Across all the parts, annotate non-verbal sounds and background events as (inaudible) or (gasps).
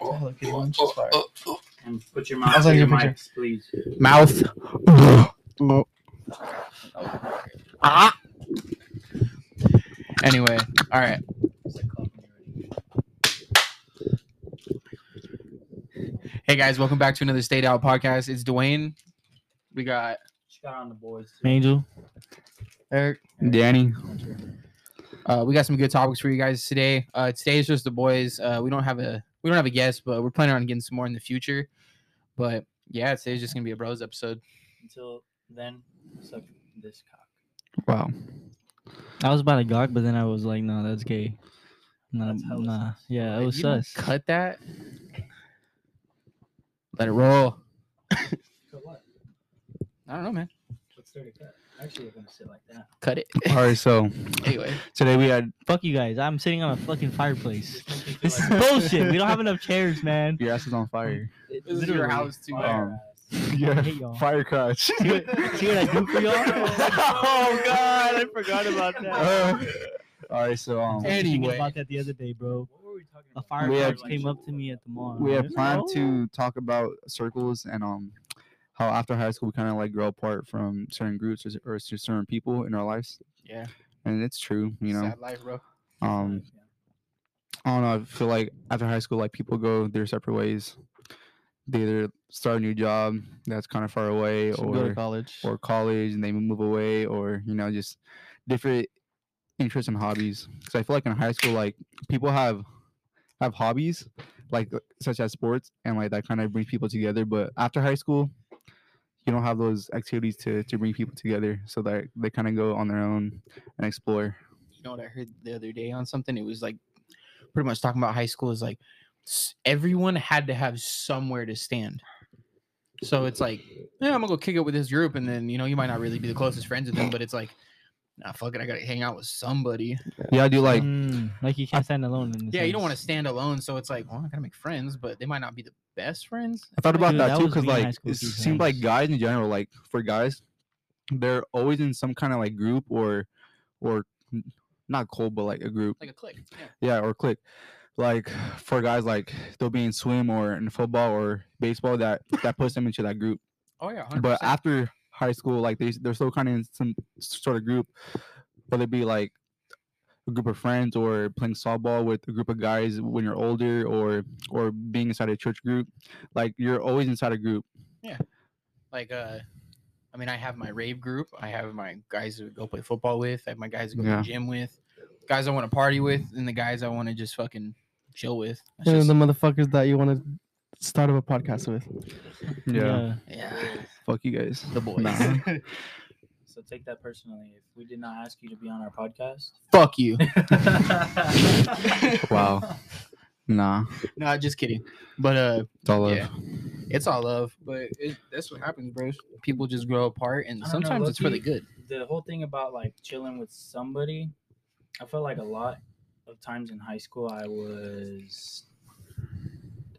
Hello Kitty lunch is fire. And put your I'll mouth on you your a mics, please. Mouth. (laughs) ah. Anyway, all right. Hey guys, welcome back to another Stay Dialed podcast. It's Dwayne. We got Shout out on the boys. too. Angel. Eric. Danny. Uh, we got some good topics for you guys today. Uh, today is just the boys. Uh, we don't have a we don't have a guest, but we're planning on getting some more in the future. But yeah, today's just gonna be a bros episode. Until then, suck this cock. Wow. I was about to gawk, but then I was like, no, that's gay. Nah, That's nah. Yeah, it was you sus. Cut that. Let it roll. (laughs) Cut what? I don't know, man. What's there to cut? Actually, we're gonna sit like that. Cut it. All right, so (laughs) anyway, today we had Fuck you guys. I'm sitting on a fucking fireplace. Just make me feel This is bullshit. We don't have (laughs) enough chairs, man. your ass is on fire. this is your house too. Fire Um. (laughs) Yeah, hate fire crotch. See what, see what I do for y'all? oh god, I forgot about that. Uh, all right, so um, I was thinking Anyway. about that the other day, bro. What were we talking A about? fire We truck had- came up to me at the mall. we I had planned to talk about circles and um how after high school we kind of like grow apart from certain groups or, or certain people in our lives, Yeah. and it's true, you know. Sad life, bro. Um, I don't know. I feel like after high school, like people go their separate ways. They either start a new job that's kind of far away, to or college. or college and they move away, or you know just different interests and hobbies. Because I feel like in high school, like people have have hobbies like such as sports, and like that kind of brings people together. But after high school, you don't have those activities to to bring people together, so that they kind of go on their own and explore. you know what I heard the other day on something? It was like pretty much talking about high school is like everyone had to have somewhere to stand. So it's like, yeah, I'm gonna go kick it with this group, and then you know you might not really be the closest friends with them, but it's like, nah, fuck it, I gotta hang out with somebody. Yeah, I do like mm, like you can't stand alone. In Yeah, you don't want to stand alone, so it's like, well, I gotta make friends, but they might not be the best friends. I thought about Dude, that, that too was because me in high like school it a few seems like times. guys in general, like for guys, they're always in some kind of like group or or n- not cold, but like a group, Like a clique. Yeah. yeah, or clique. Like for guys, like they'll be in swim or in football or baseball that that puts them into that group. Oh yeah. 100%. But after high school, like they they're still kind of in some sort of group, whether it be like a group of friends or playing softball with a group of guys when you're older or or being inside a church group. Like you're always inside a group. Yeah like uh I mean I have my rave group, I have my guys who go play football with, I have my guys who go Yeah. to the gym with, guys I want to party with, and the guys I want to just fucking chill with. That's And just- the motherfuckers that you want to start up a podcast with. Yeah. yeah, Fuck you guys. the boys. Nah. (laughs) (laughs) So take that personally. If we did not ask you to be on our podcast, Fuck you. (laughs) Wow. Nah. no, just kidding. But uh It's all love. Yeah. it's all love, but it, that's what happens, bro. People just grow apart and I don't know, sometimes it's really low-key, good. the whole thing about like chilling with somebody, I felt like a lot of times in high school I was.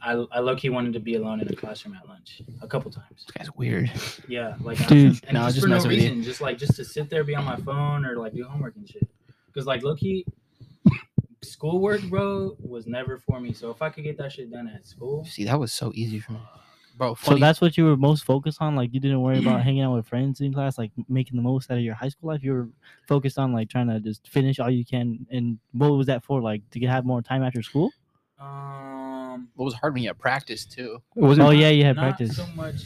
I, I low key wanted to be alone in a classroom at lunch a couple times. This guy's weird. Yeah, like Dude. and No, just, just for no messing you. reason, just like just to sit there, be on my phone, or like do homework and shit. Because like low key, schoolwork, bro, was never for me. So if I could get that shit done at school, See, that was so easy for me. Bro, So that's what you were most focused on. Like you didn't worry about hanging out with friends in class, like making the most out of your high school life. You were focused on like trying to just finish all you can. And what was that for? Like to get, have more time after school? um, what was hard when you had practice too. It wasn't Oh yeah, you had not practice. so much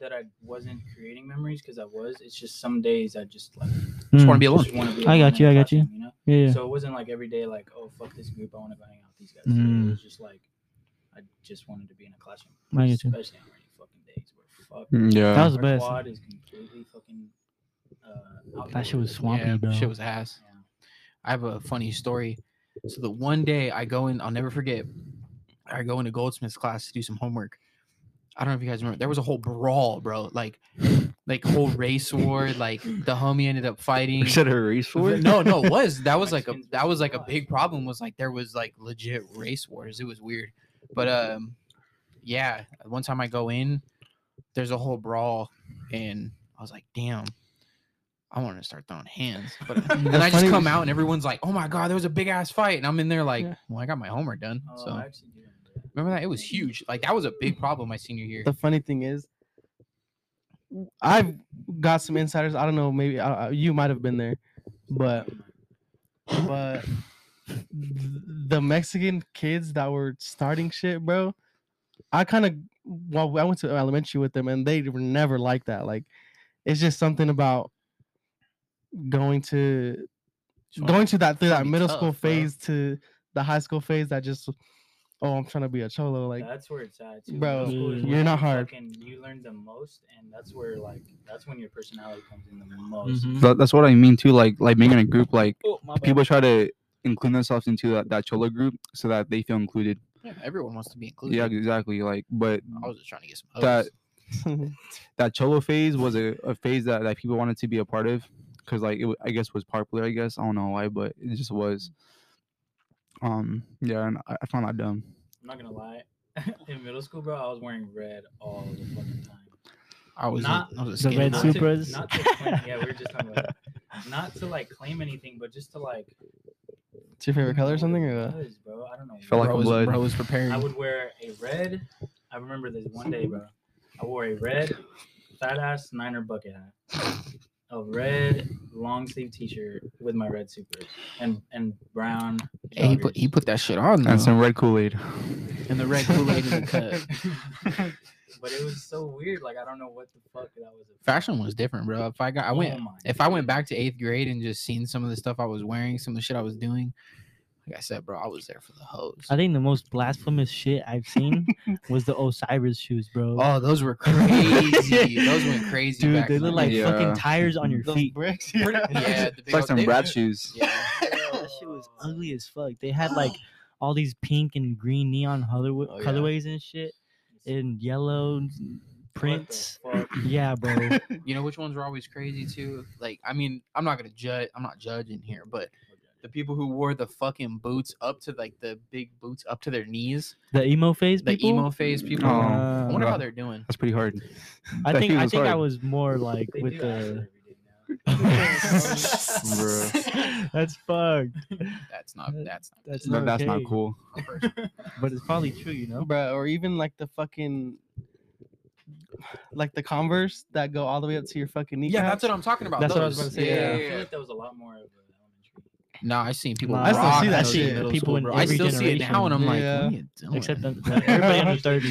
that I wasn't creating memories because I was. It's just some days I just like Just Mm. want to be alone. just want to be. I alone got you, I got you. classroom, You know. Yeah, yeah. So it wasn't like every day like, oh fuck this group, I want to go hang out with these guys. Mm. It was just like, I just wanted to be in a classroom. I get you. Especially on rainy fucking days where fuck. Mm, Yeah. That was the best. Quad is completely fucking. Uh, That shit was outdoors. swampy, yeah, bro. shit was ass. Yeah. I have a funny story. So the one day I go in, I'll never forget. I go into Goldsmith's class to do some homework. I don't know if you guys remember. There was a whole brawl, bro. Like, like whole race war. Like the homie ended up fighting. You said a race war? No, no, it was that was like a that was like a big problem. Was like there was like legit race wars. It was weird, but um, yeah. One time I go in, there's a whole brawl, and I was like, damn. I want to start throwing hands, but (laughs) and I just funny. come out and everyone's like, "Oh my god, there was a big ass fight," and I'm in there like, Yeah. "Well, I got my homework done." Oh, so I actually do remember that. It was huge. Like that was a big problem my senior year. the funny thing is, I've got some insiders. I don't know, maybe uh, you might have been there, but but the Mexican kids that were starting shit, bro. I kind of well, I went to elementary with them, and they were never like that. Like, it's just something about going to going to that through that middle tough, school bro. phase to the high school phase that just oh i'm trying to be a cholo like that's where it's at, too. Bro, Middle you're not hard. fucking- you learn the most, and that's where like that's when your personality comes in the most. Mhm. That, that's what I mean too. Like like being in a group, like Oh, people try to include themselves into that, that cholo group so that they feel included. Yeah, everyone wants to be included. Yeah, exactly. Like, but I was just trying to get some. that (laughs) that cholo phase was a, a phase that, that people wanted to be a part of because like it I guess was popular. I guess I don't know why, but it just was. Um. Yeah, and I, I found that dumb. I'm not gonna lie. (laughs) in middle school, bro, I was wearing red all the fucking time. I was. not- a, I was a the skater red boy. not to- not to claim, yeah, we were just talking about that. Not to like claim anything, but just to like. it's your favorite color or something or what? Because, bro, I don't know. Felt like bro a was, blood. bro was preparing. I would wear a red. I remember this one day, bro. I wore a red fat ass Niner bucket hat, a red long sleeve T-shirt with my red super, and and brown. Hey, he put he put that shit on though. And some red Kool Aid. and the red Kool Aid in the (laughs) cup. but it was so weird. Like I don't know what the fuck that was. Fashion was different, bro. If I got, I Oh went. my if I went back to eighth grade and just seen some of the stuff I was wearing, some of the shit I was doing, like I said, bro, I was there for the hose. I think the most blasphemous shit I've seen (laughs) was the Osiris shoes, bro. Oh, those were crazy. those went crazy. Dude, back they look like. Yeah. fucking uh, tires on your Those feet. bricks yeah. yeah, the big It's like old- some they- brat shoes. Yeah, that shit was ugly as fuck. They had like (gasps) all these pink and green neon colorwa- Oh, yeah. colorways and shit, and yellow prints. (clears throat) Yeah, bro. (laughs) you know which ones were always crazy too. Like, I mean, I'm not gonna judge. I'm not judging here, but the people who wore the fucking boots up to like the big boots up to their knees, The emo phase the people. emo phase people. Oh, I wonder how uh, they're doing. That's pretty hard. I that think shit I was think I hard. was more like They with do the. every day. (laughs) That's fucked. That's not. That's not. That's good. Not that's not okay. cool. (laughs) But it's probably true, you know. Bruh, or even like the fucking like the Converse that go all the way up to your fucking knee. Yeah, that's what I'm talking about. That's what I was those. about to say, Yeah, yeah. I yeah, feel like that was a lot more of an elementary. No, I've seen people. Nah, I still see that those shit. in middle People in bro. I every still see it now, and I'm like, generation. what are you doing? Except that that everybody under (laughs) thirty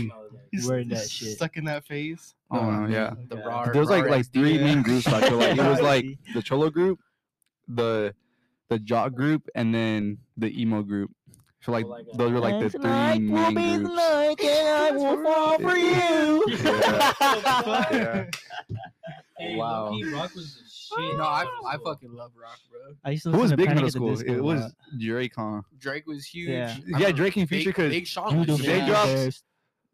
Emo, wearing that shit. Stuck in that phase. Oh, No, yeah. The Yeah. raw, There was like raw like three yeah. main groups. I feel like it was like (laughs) the cholo group, the the jock group, and then the emo group. So feel like like uh, those were like the three main groups. Yeah. Yeah. Hey, Wow. low-key, Rock was the shit. No, I, I fucking love rock, bro. I used to Who was to big in Panic middle at the school? Disco It a was lot. Drake, huh? Drake was huge. Yeah. I Yeah, remember Drake and Big- Future 'cause Big Sean Who was do huge. Jay drops? first?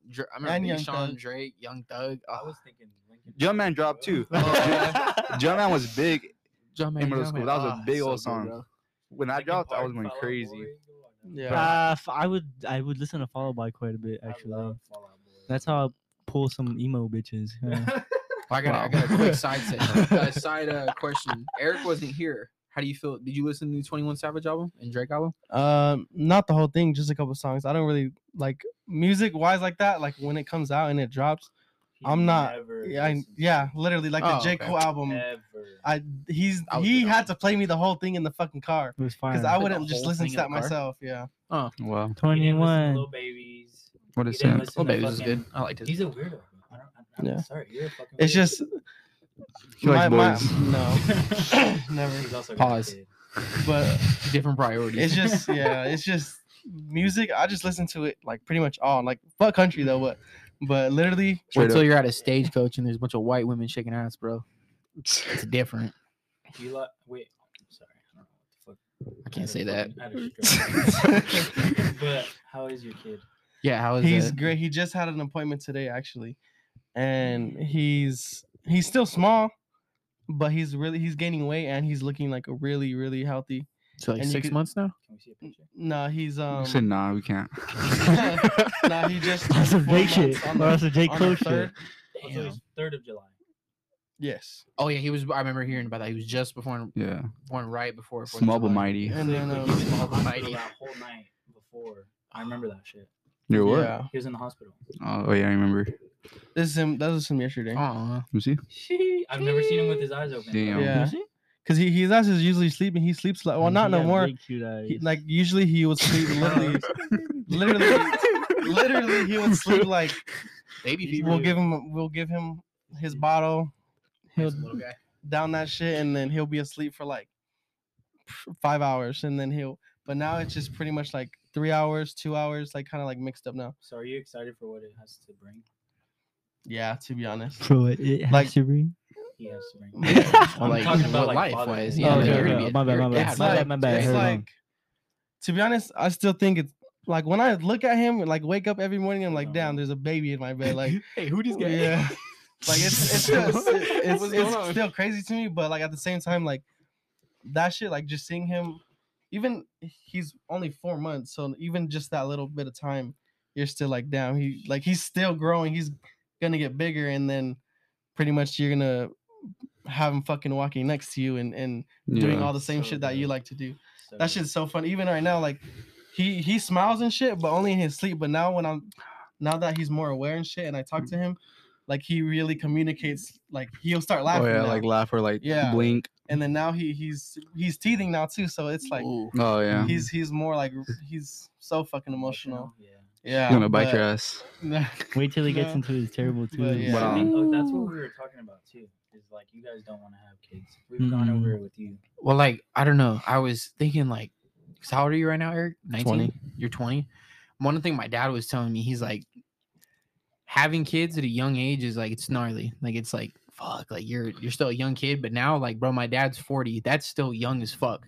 Dr- I remember And Big Young Sean, Thug. Drake, Young Thug. I Oh, was thinking Linkin Jumpman Park, dropped bro. too. (laughs) Oh, yeah. (laughs) Jumpman was big. Jumpman, in middle school, that was a Ah, big so old good, song. bro. When that Linkin dropped, I was going crazy. Yeah. Uh, f- I would I would listen to Fall Out Boy quite a bit I actually. love Fall Out Boy. That's how I pull some emo bitches. yeah. (laughs) I got, I got a quick side (laughs) set, uh, side uh, question. Eric wasn't here. How do you feel? Did you listen to the Twenty One Savage album and Drake album? Um, not the whole thing, just a couple songs. I don't really like music wise like that. Like when it comes out and it drops. He I'm not- Yeah, I, yeah, literally like the Oh, J okay. Cole album. Ever. I he's I he had to play me the whole thing in the fucking car It was fine. because I wouldn't just listen to that the car? myself. Yeah. Oh well. didn't listen to 21. Lil Babies. What He is didn't it? listen Little to Baby was fucking- good. I liked it. He's a weirdo. Bro. I don't, I'm, Yeah. (laughs) Sorry. You're a fucking. It's weirdo. just He likes my- boys. no, (laughs) (laughs) never. He's also Pause. But Different priorities. it's just yeah, it's just music. I just listen to it like pretty much all like fuck country though, but but literally Wait Straight up. you're at a stagecoach and there's a bunch of white women shaking ass, bro. It's different. You like? Wait. I'm sorry. I don't know what the fuck. I can't say that. fucking- I had a stroke. but how is your kid? Yeah, how is he's that? great. He just had an appointment today actually, and he's he's still small, but he's really he's gaining weight and he's looking like a really really healthy. So like and you six could- months now. Can we see a picture? No, he's um. I said nah, we can't. (laughs) no, he just (laughs) That's some four Jake shit. months on the- that's some Jake on the Cole shit. third. Oh, so it's third of July. Yes, Oh yeah, he was. I remember hearing about that. He was just before Yeah. born right before. Fourth of Small but July. mighty. and then But um, he was in the Small but hospital mighty. (laughs) that whole night before. I remember that shit. You're what? Yeah. He was in the hospital. Oh, yeah, I remember. This is him. That was him yesterday. Aw. Let me see. She, (laughs) I've never seen him with his eyes open. Damn. Yeah. Cause he his ass is usually sleeping. He sleeps like well, not no more. He, like usually he would sleep (laughs) literally, literally, literally he would sleep (laughs) like Baby fever. we'll give him we'll give him his bottle. He'll Nice little guy. down that shit and then he'll be asleep for like five hours and then he'll. But now it's just pretty much like three hours, two hours, like kind of like mixed up now. So are you excited for what it has to bring? Yeah, to be honest. (laughs) Bro, it, it has Like- to bring. He has to bring. (laughs) (laughs) Yeah. I'm like, talking about like life fatherhood. was. Oh, Yeah, like, okay, you're gonna okay. be My bad, my bad. My bad, my bad, it's like to be honest, I still think it's like when I look at him like wake up every morning, I'm like, damn, there's a baby in my bed. Like, hey, who this guy? yeah, like it's it's still, it's, it's, it's still crazy to me, but like at the same time, like that shit, like just seeing him, even he's only four months, so even just that little bit of time, you're still like, damn, he like he's still growing. He's gonna get bigger, and then pretty much you're gonna have him fucking walking next to you and and doing all the same So shit that you like to do. So That shit's so fun. Even right now, like he he smiles and shit, but only in his sleep. But now when I'm now that he's more aware and shit, and I talk to mm. him, like he really communicates. Like he'll start laughing. Oh laughing. yeah, now. like laugh or like Yeah. blink. and then now he he's he's teething now too. So it's like Ooh. Oh yeah. he's he's more like he's so fucking emotional. Yeah. Yeah, I'm gonna bite but- your ass. (laughs) Wait till he gets into his terrible But twos. yeah. But, I um, oh, that's what we were talking about too. Is like you guys don't want to have kids. We've gone Mm. over it with you. Well, like I don't know. I was thinking like, 'cause how old are you right now, Eric? 19? 20. You're 20. One thing my dad was telling me, he's like, having kids at a young age is like it's gnarly. Like it's like fuck. Like you're you're still a young kid, but now like bro, my dad's 40. That's still young as fuck.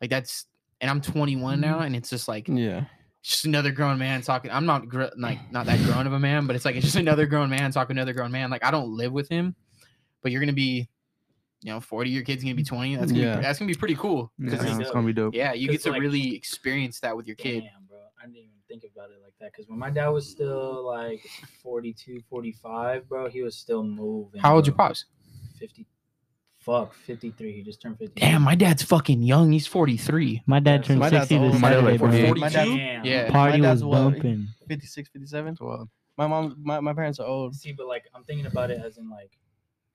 Like that's and I'm 21 now, and it's just like Yeah, just another grown man talking. I'm not gr- like (sighs) not that grown of a man, but it's like it's just another grown man talking to another grown man. Like I don't live with him, but you're gonna be, you know, 40. Your kid's gonna be 20. That's gonna Yeah. be, that's gonna be pretty cool. Yeah, 'Cause it's- it's gonna be dope. yeah, you get to like- really experience that with your kid. Damn, bro. I didn't even think about it like that. Because when my dad was still like 42, 45, bro, he was still moving. How old's your bro. pops? 50. Fuck, 53. He just turned 50. Damn, my dad's fucking young. He's 43. My dad turned my dad's 60 this old. My dad, Saturday, like, bro. 42? My dad- Damn. Yeah. Party My was dad's what, bumping. 56, 57. Well, My mom, my, my parents are old. See, but like I'm thinking about it as in like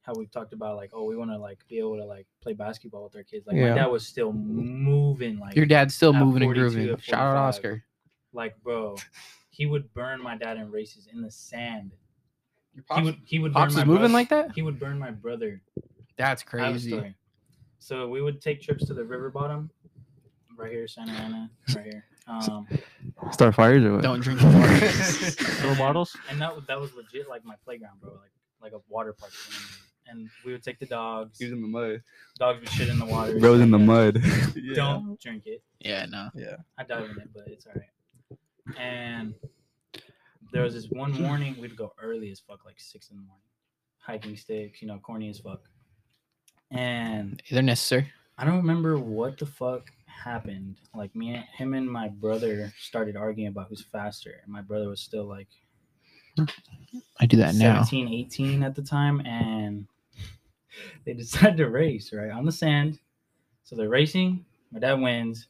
how we've talked about like oh we want to like be able to like play basketball with our kids. Like Yeah. my dad was still moving like Your dad's still at moving and 42 grooving. at Shout out 45. Oscar. like bro. He would burn my dad in races in the sand. Your He would he would burn pops my is moving brother- like that? He would burn my brother. That's I have a crazy. story. So we would take trips to the river bottom, right here, Santa Ana, right here. Um, start fires or what? Don't drink your water. (laughs) Little bottles? and that that was legit like my playground, bro, like like a water park. thing. And we would take the dogs. He was in the mud. Dogs would shit in the water. Bro's in the Yeah. mud. (laughs) Don't drink it. yeah, no. Yeah. I dive in it, but it's all right. And there was this one morning we'd go early as fuck, like six in the morning, hiking sticks, you know, corny as fuck. And They're necessary. I don't remember what the fuck happened. Like me, and him, and my brother started arguing about who's faster. And my brother was still like I do that now. 17, 18 at the time, and they (laughs) decided to race right on the sand. So they're racing. My dad wins.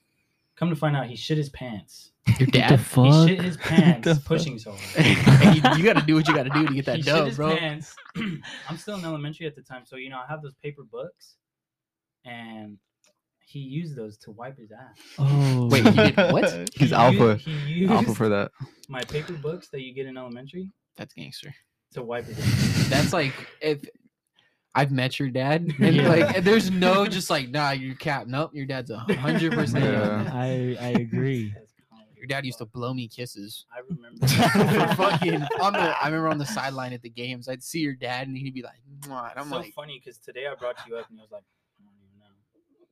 Come to find out, he shit his pants. (laughs) Your What the dad. He shit his (laughs) pants the pushing so (laughs) hard. hey, you got to do what you got to do to get that he shit his bro. pants. (clears throat) (clears throat) I'm still in elementary at the time, so you know I have those paper books, and he used those to wipe his ass. Oh. Wait, he did what? He's He alpha. Used, he used Alpha for that. my paper books that you get in elementary That's gangster. to wipe his ass. That's like if I've met your dad, (laughs) and Yeah. like there's no just like nah, you cap. Nope, your dad's a hundred (laughs) percent. I, I agree. (laughs) Your dad used to blow me kisses. I remember. Fucking on the, I remember on the sideline at the games, I'd see your dad and he'd be like, Mwah, and I'm so like, funny because today I brought you up and he was like, I don't even know.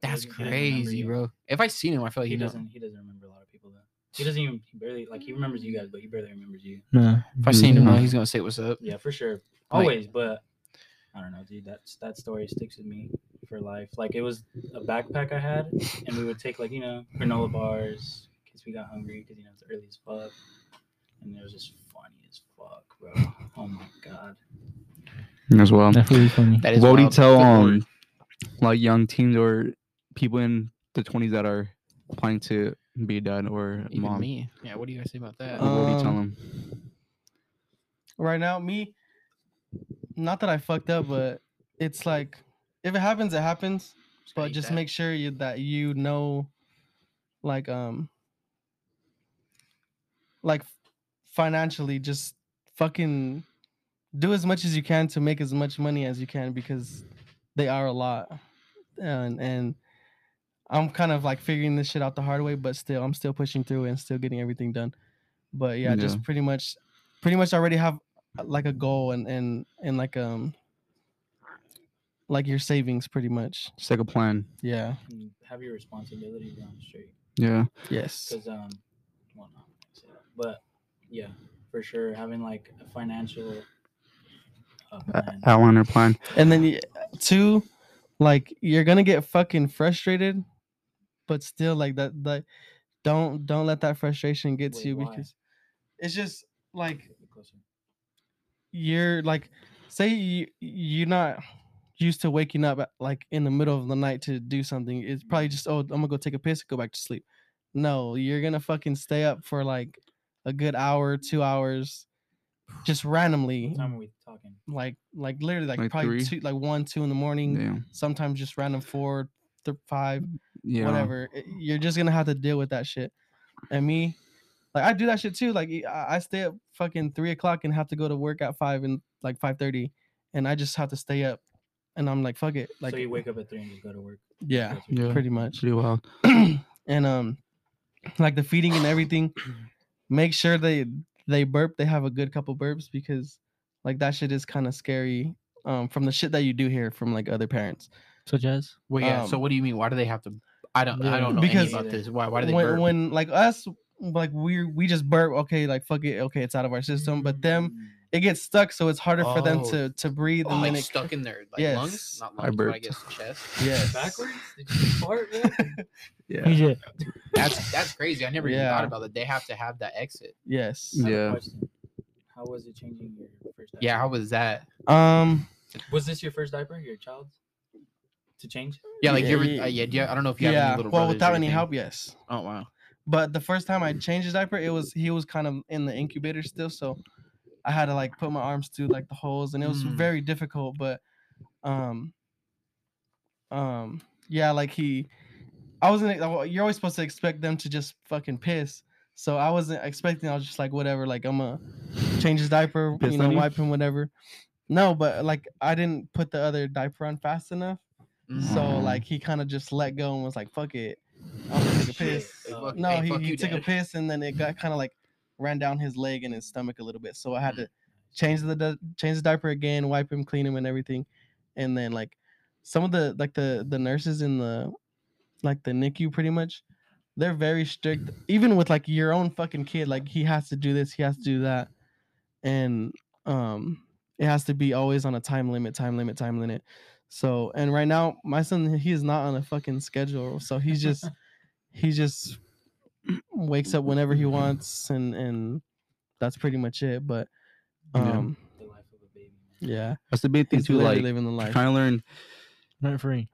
that's doesn't- he doesn't remember crazy, bro. If I seen him, I feel like He you know. doesn't. He doesn't remember a lot of people though. He doesn't even. He barely like. He remembers you guys, but he barely remembers you. No. If I seen him, uh, he's gonna say what's up. Yeah, for sure. Like- Always, but I don't know, dude. That's that story sticks with me for life. Like it was a backpack I had, and we would take like you know granola bars because we got hungry because you know it's early as fuck, and it was just funny as fuck, bro. Oh my god. As well. Definitely funny. That is What do you tell um like young teens or people in the twenties that are planning to be a dad or Even mom. me. Yeah. What do you guys say about that? What do you tell Um, them? right now me not that i fucked up but it's like if it happens it happens Just but just that. make sure you that you know like um like financially just fucking do as much as you can to make as much money as you can because they are a lot and and i'm kind of like figuring this shit out the hard way but still i'm still pushing through and still getting everything done but yeah, Yeah. just pretty much pretty much already have like a goal and and and like um like your savings pretty much Just like a plan. yeah And have your responsibilities down straight. Yeah. yes Because um, well, no, I can't but yeah, for sure, having like a financial uh, A- plan. Outline or plan. and then y- two like you're gonna get fucking frustrated but still like that that don't don't let that frustration get to you why? because it's just like Closer. You're like say you you're not used to waking up at, like in the middle of the night to do something it's probably just oh i'm gonna go take a piss and go back to sleep no you're gonna fucking stay up for like a good hour two hours (sighs) just randomly What time are we talking? like like literally like, Like probably three? two like one two in the morning Yeah. sometimes just random four th- five Yeah. whatever you're just gonna have to deal with that shit and me like i do that shit too like i, I stay up fucking three o'clock and have to go to work at five and like five thirty and i just have to stay up and i'm like fuck it like so you wake up at three and just go to work. yeah That's what you- Yeah. pretty much Pretty wild. (clears throat) and um like the feeding and everything (coughs) make sure they they burp they have a good couple burps because like that shit is kind of scary um from the shit that you do hear from like other parents Such as Well, yeah. so um, what do you mean? Why do they have to? I don't. I don't know because- any about this. Why? Why do they when, burp? when like us like we we just burp okay like fuck it okay it's out of our system but them Mm. it gets stuck so it's harder for them Oh. to to breathe oh, and like then it stuck in their like Yes. lungs, not I lungs, but I burped. guess chest. (laughs) yes backwards? Did you fart? bro? (laughs) Yeah. He did. That's that's crazy. I never even Yeah. thought about that. They have to have that exit. yes I have a Yeah. question. How was it changing your first diaper? Yeah. How was that? um Was this your first diaper, your child's? To change? Yeah. Like you ever? Yeah, Uh, yeah. do you- I don't know if you have yeah any little well brothers or without any anything. help yes Oh wow. But the first time i changed his diaper it was he was kind of in the incubator still so i had to like put my arms through like the holes and it was Mm. very difficult but um um yeah like he i wasn't you're always supposed to expect them to just fucking piss so i wasn't expecting i was just like whatever like i'm gonna change his diaper Piss you know wipe him whatever no but like i didn't put the other diaper on fast enough so Mm. like he kind of just let go and was like fuck it i'm gonna take a piss Hey, fuck- no, hey, he, he you, took a piss and then it got kind of like ran down his leg and his stomach a little bit. So I had to (laughs) change the di- change the diaper again, wipe him, clean him, and everything. And then like some of the like the the nurses in the like the NICU pretty much, they're very strict. Even with like your own fucking kid, like he has to do this, he has to do that, and um it has to be always on a time limit, time limit, time limit. So and right now my son he is not on a fucking schedule, so he's just (laughs) he just wakes up whenever he wants and and that's pretty much it but Yeah. um The life of a baby. yeah That's the big thing he's too. Like living the life trying to learn Rent free.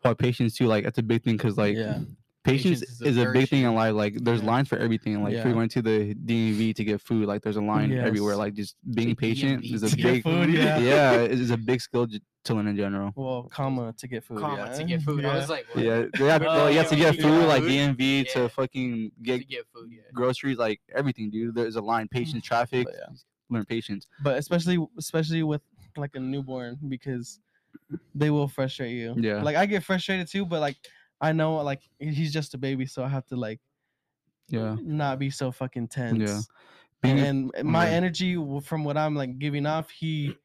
about patience too. Like that's a big thing because like yeah patience, Patience is is a a, very big thing in life. Like there's Yeah. lines for everything. Like if Yeah. you're going to the DMV to get food, like there's a line everywhere. Like just being The patient DMV is a big food, yeah. yeah, it is a big skill to learn in general. well comma to get food Comma yeah. to get food. I was like, what? Yeah, they have, well, you have to yeah, get yeah, food like. DMV Yeah. to fucking to get get food. Yeah. groceries, like everything, dude. There's a line, mm. patience, traffic, But yeah. learn patience. but especially especially with like a newborn because they will frustrate you Yeah. like i get frustrated too but like i know like he's just a baby so i have to like Yeah, not be so fucking tense Being a- and, and my yeah. energy from what i'm like giving off he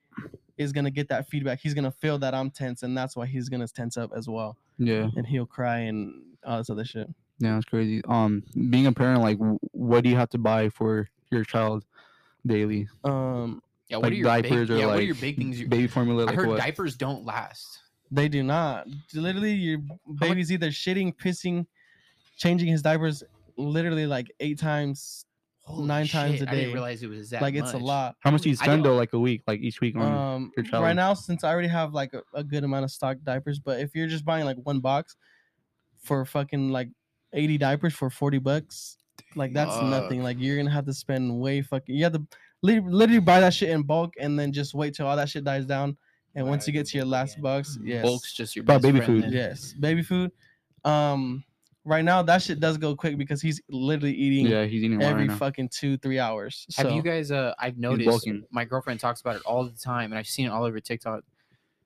is gonna get that feedback he's gonna feel that i'm tense and that's why he's gonna tense up as well yeah, and he'll cry and all this other shit yeah. It's crazy. Um, being a parent, like, what do you have to buy for your child daily? um Yeah. What like are your diapers big, or yeah, like what are your big things? You, baby formula? I Like heard what? diapers don't last. They do not literally your baby's either shitting pissing changing his diapers literally like eight times Holy Nine times shit, a I didn't day. realize it was that. like it's a lot How much do you spend though, like a week, like each week on? um your child. right now since i already have like a, a good amount of stock diapers but if you're just buying like one box for fucking like 80 diapers for 40 bucks. Like that's nothing. Like you're gonna have to spend way fucking. You have to lit- literally buy that shit in bulk and then just wait till all that shit dies down. And once you get to your last box, bucks, yes, Bulk's just your About best baby friend food. then. yes, baby food. Um, right now that shit does go quick because he's literally eating Yeah, he's eating a every right now. fucking two three hours. Have you guys? Uh, I've noticed. bulking. My girlfriend talks about it all the time, and I've seen it all over TikTok.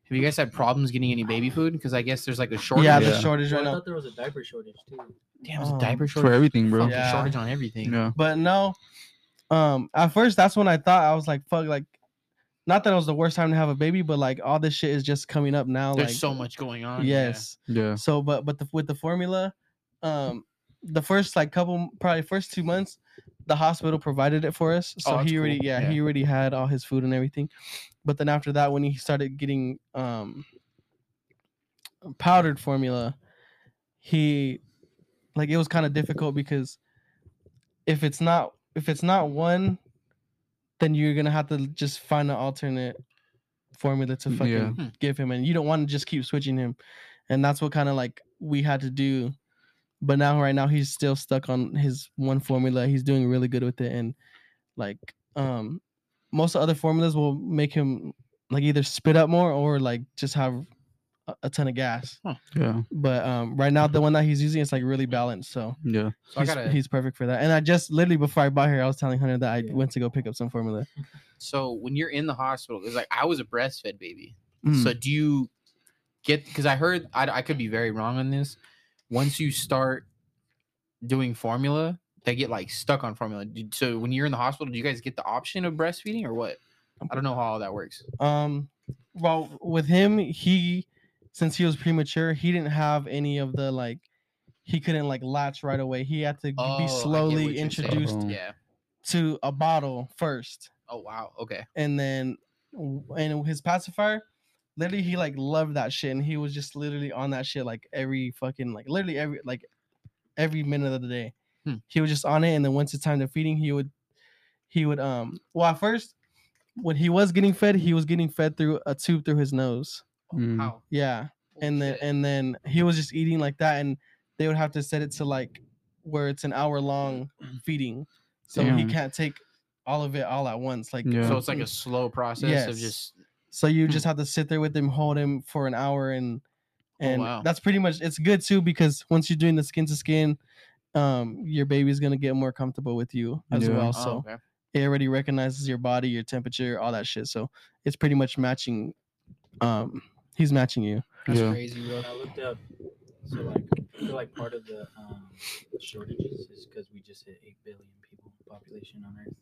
Have you guys had problems getting any baby food? Because I guess there's like a shortage. yeah, the Yeah. shortage Well, right I now. thought there was a diaper shortage too. Damn, it's a Um, diaper for shortage. everything, bro. Fucking Yeah. shortage on everything. Yeah. But no, um, at first that's when I thought I was like, fuck, like, not that it was the worst time to have a baby, but like all this shit is just coming up now. There's like, so much going on. Yes. Yeah. So, but but the, with the formula, um, the first like couple probably first two months, the hospital provided it for us. So Oh, he already cool. yeah, Yeah. he already had all his food and everything. But then after that, when he started getting um powdered formula, he like it was kind of difficult because if it's not if it's not one, then you're gonna have to just find an alternate formula to fucking Yeah. Hmm. give him, and you don't want to just keep switching him, and that's what kind of like we had to do. But now, right now, he's still stuck on his one formula. He's doing really good with it, and like um, most other formulas will make him like either spit up more or like just have a, a ton of gas. Yeah. But um, right now, the one that he's using is like really balanced, so Yeah. So I he's, gotta. he's perfect for that. And I just literally before I bought here, I was telling Hunter that I Yeah. went to go pick up some formula. So when you're in the hospital, it's like I was a breastfed baby. Mm. So do you get? Because I heard I, I could be very wrong on this. Once you start doing formula, they get like stuck on formula. So when you're in the hospital, do you guys get the option of breastfeeding or what? I don't know how all that works. Um, well, with him, he since he was premature, he didn't have any of the like. He couldn't like latch right away. He had to Oh, be slowly introduced. Yeah. to a bottle first, Oh wow. Okay. and then and his pacifier. Literally, he like loved that shit, and he was just literally on that shit like every fucking like literally every like every minute of the day. Hmm. He was just on it, and then once it's time to feeding, he would he would um well at first when he was getting fed, he was getting fed through a tube through his nose. Mm. How? Yeah, and then Shit. and then he was just eating like that, and they would have to set it to like where it's an hour long (clears throat) feeding, so he can't take all of it all at once. Like Yeah. So it's like a slow process of just. so you Hmm. just have to sit there with him, hold him for an hour, and Oh, and wow. that's pretty much it's good too because once you're doing the skin to skin, um, your baby's gonna get more comfortable with you as Yeah. well. Oh, So okay. it already recognizes your body, your temperature, all that shit. So it's pretty much matching. Um, he's matching you. That's Yeah. crazy, bro. When I looked up, so like I feel like part of the um, shortages is because we just hit eight billion people population on Earth.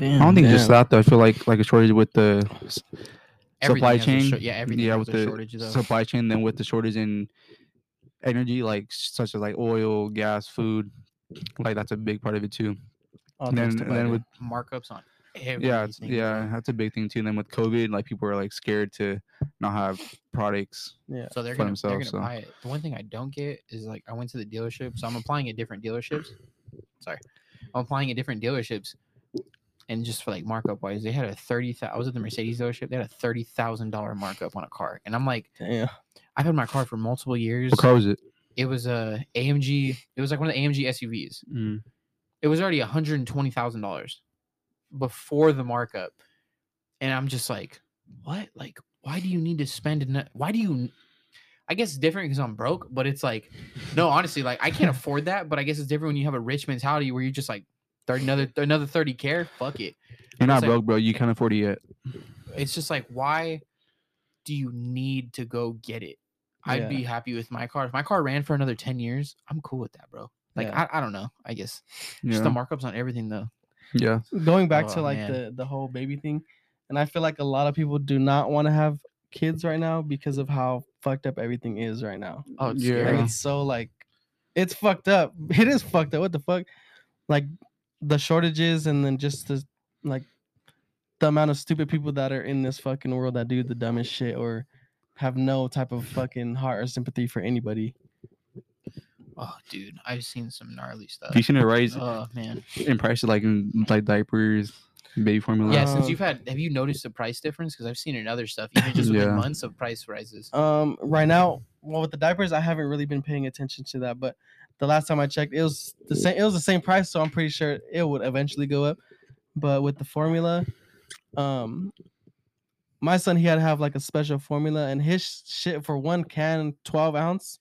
I don't think just that though. I feel like like a shortage with the Everything supply chain. shor- yeah, everything yeah, with the shortage though. supply chain, then with the shortage in energy, like such as like oil, gas, food, like that's a big part of it too. All And then, thanks to and then with markups on everything. Yeah, it's, yeah, that's a big thing too. And then with COVID, like people are like scared to not have products. yeah. So they're for gonna themselves, they're so. gonna buy it. The one thing I don't get is like I went to the dealership, so I'm applying at different dealerships. Sorry, I'm applying at different dealerships, and just for like markup wise, they had a thirty. thou- I was at the Mercedes dealership. They had a thirty thousand dollar markup on a car, and I'm like, yeah, I've had my car for multiple years. What car was it? It was a AMG. It was like one of the AMG SUVs. Mm. It was already one hundred and twenty thousand dollars before the markup, and I'm just like, what? Like, why do you need to spend? eno- Why do you? I guess it's different because I'm broke, but it's like, no, honestly, like I can't (laughs) afford that. But I guess it's different when you have a rich mentality where you're just like, thirty another another thirty care, fuck it. You're not It's like- broke, bro. You can't afford it yet. It's just like, why do you need to go get it? I'd Yeah. be happy with my car. If my car ran for another ten years, I'm cool with that, bro. Like Yeah. I, I don't know. I guess Yeah. just the markups on everything though. Yeah. going back to Oh, like man. the the whole baby thing and i feel like a lot of people do not want to have kids right now because of how fucked up everything is right now Oh, it's Yeah. like it's so like it's fucked up (laughs) it is fucked up what the fuck like the shortages and then just the like the amount of stupid people that are in this fucking world that do the dumbest shit or have no type of fucking heart or sympathy for anybody Oh, dude, I've seen some gnarly stuff. You seen a rise Oh man. in prices like in like diapers, baby formula? Yeah, since you've had, have you noticed the price difference? Because I've seen it in other stuff, even just within Yeah. months of price rises. Um, right now, well, with the diapers, I haven't really been paying attention to that, but the last time I checked, it was the same. It was the same price, so I'm pretty sure it would eventually go up. But with the formula, um, my son he had to have like a special formula, and his shit for one can, twelve ounce,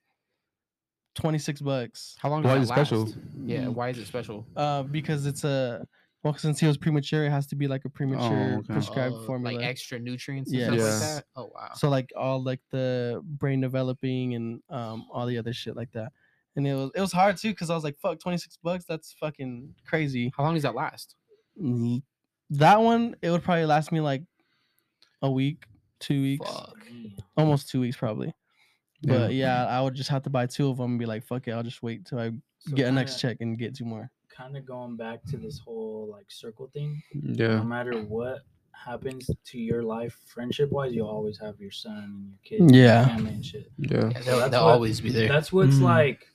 twenty six bucks. How long Why does is that it special? last? Yeah, why is it special? Uh, because it's a well, since he was premature, it has to be like a premature okay. prescribed Oh, formula. like extra nutrients Yeah. stuff Yeah. like. Oh wow. so like all like the brain developing and um all the other shit like that. And it was it was hard too because I was like, fuck, twenty six bucks, that's fucking crazy. How long does that last? L- That one, it would probably last me like a week, two weeks, Fuck. almost two weeks probably. Yeah. But yeah, I would just have to buy two of them and be like, fuck it, I'll just wait till I get a next check and get two more. Kind of going back to this whole like circle thing. Yeah. No matter what happens to your life, friendship wise, you'll always have your son and your kids, and your Yeah. family and shit. Yeah. Yeah, they'll, that's they'll what- always be there. That's what's Mm. like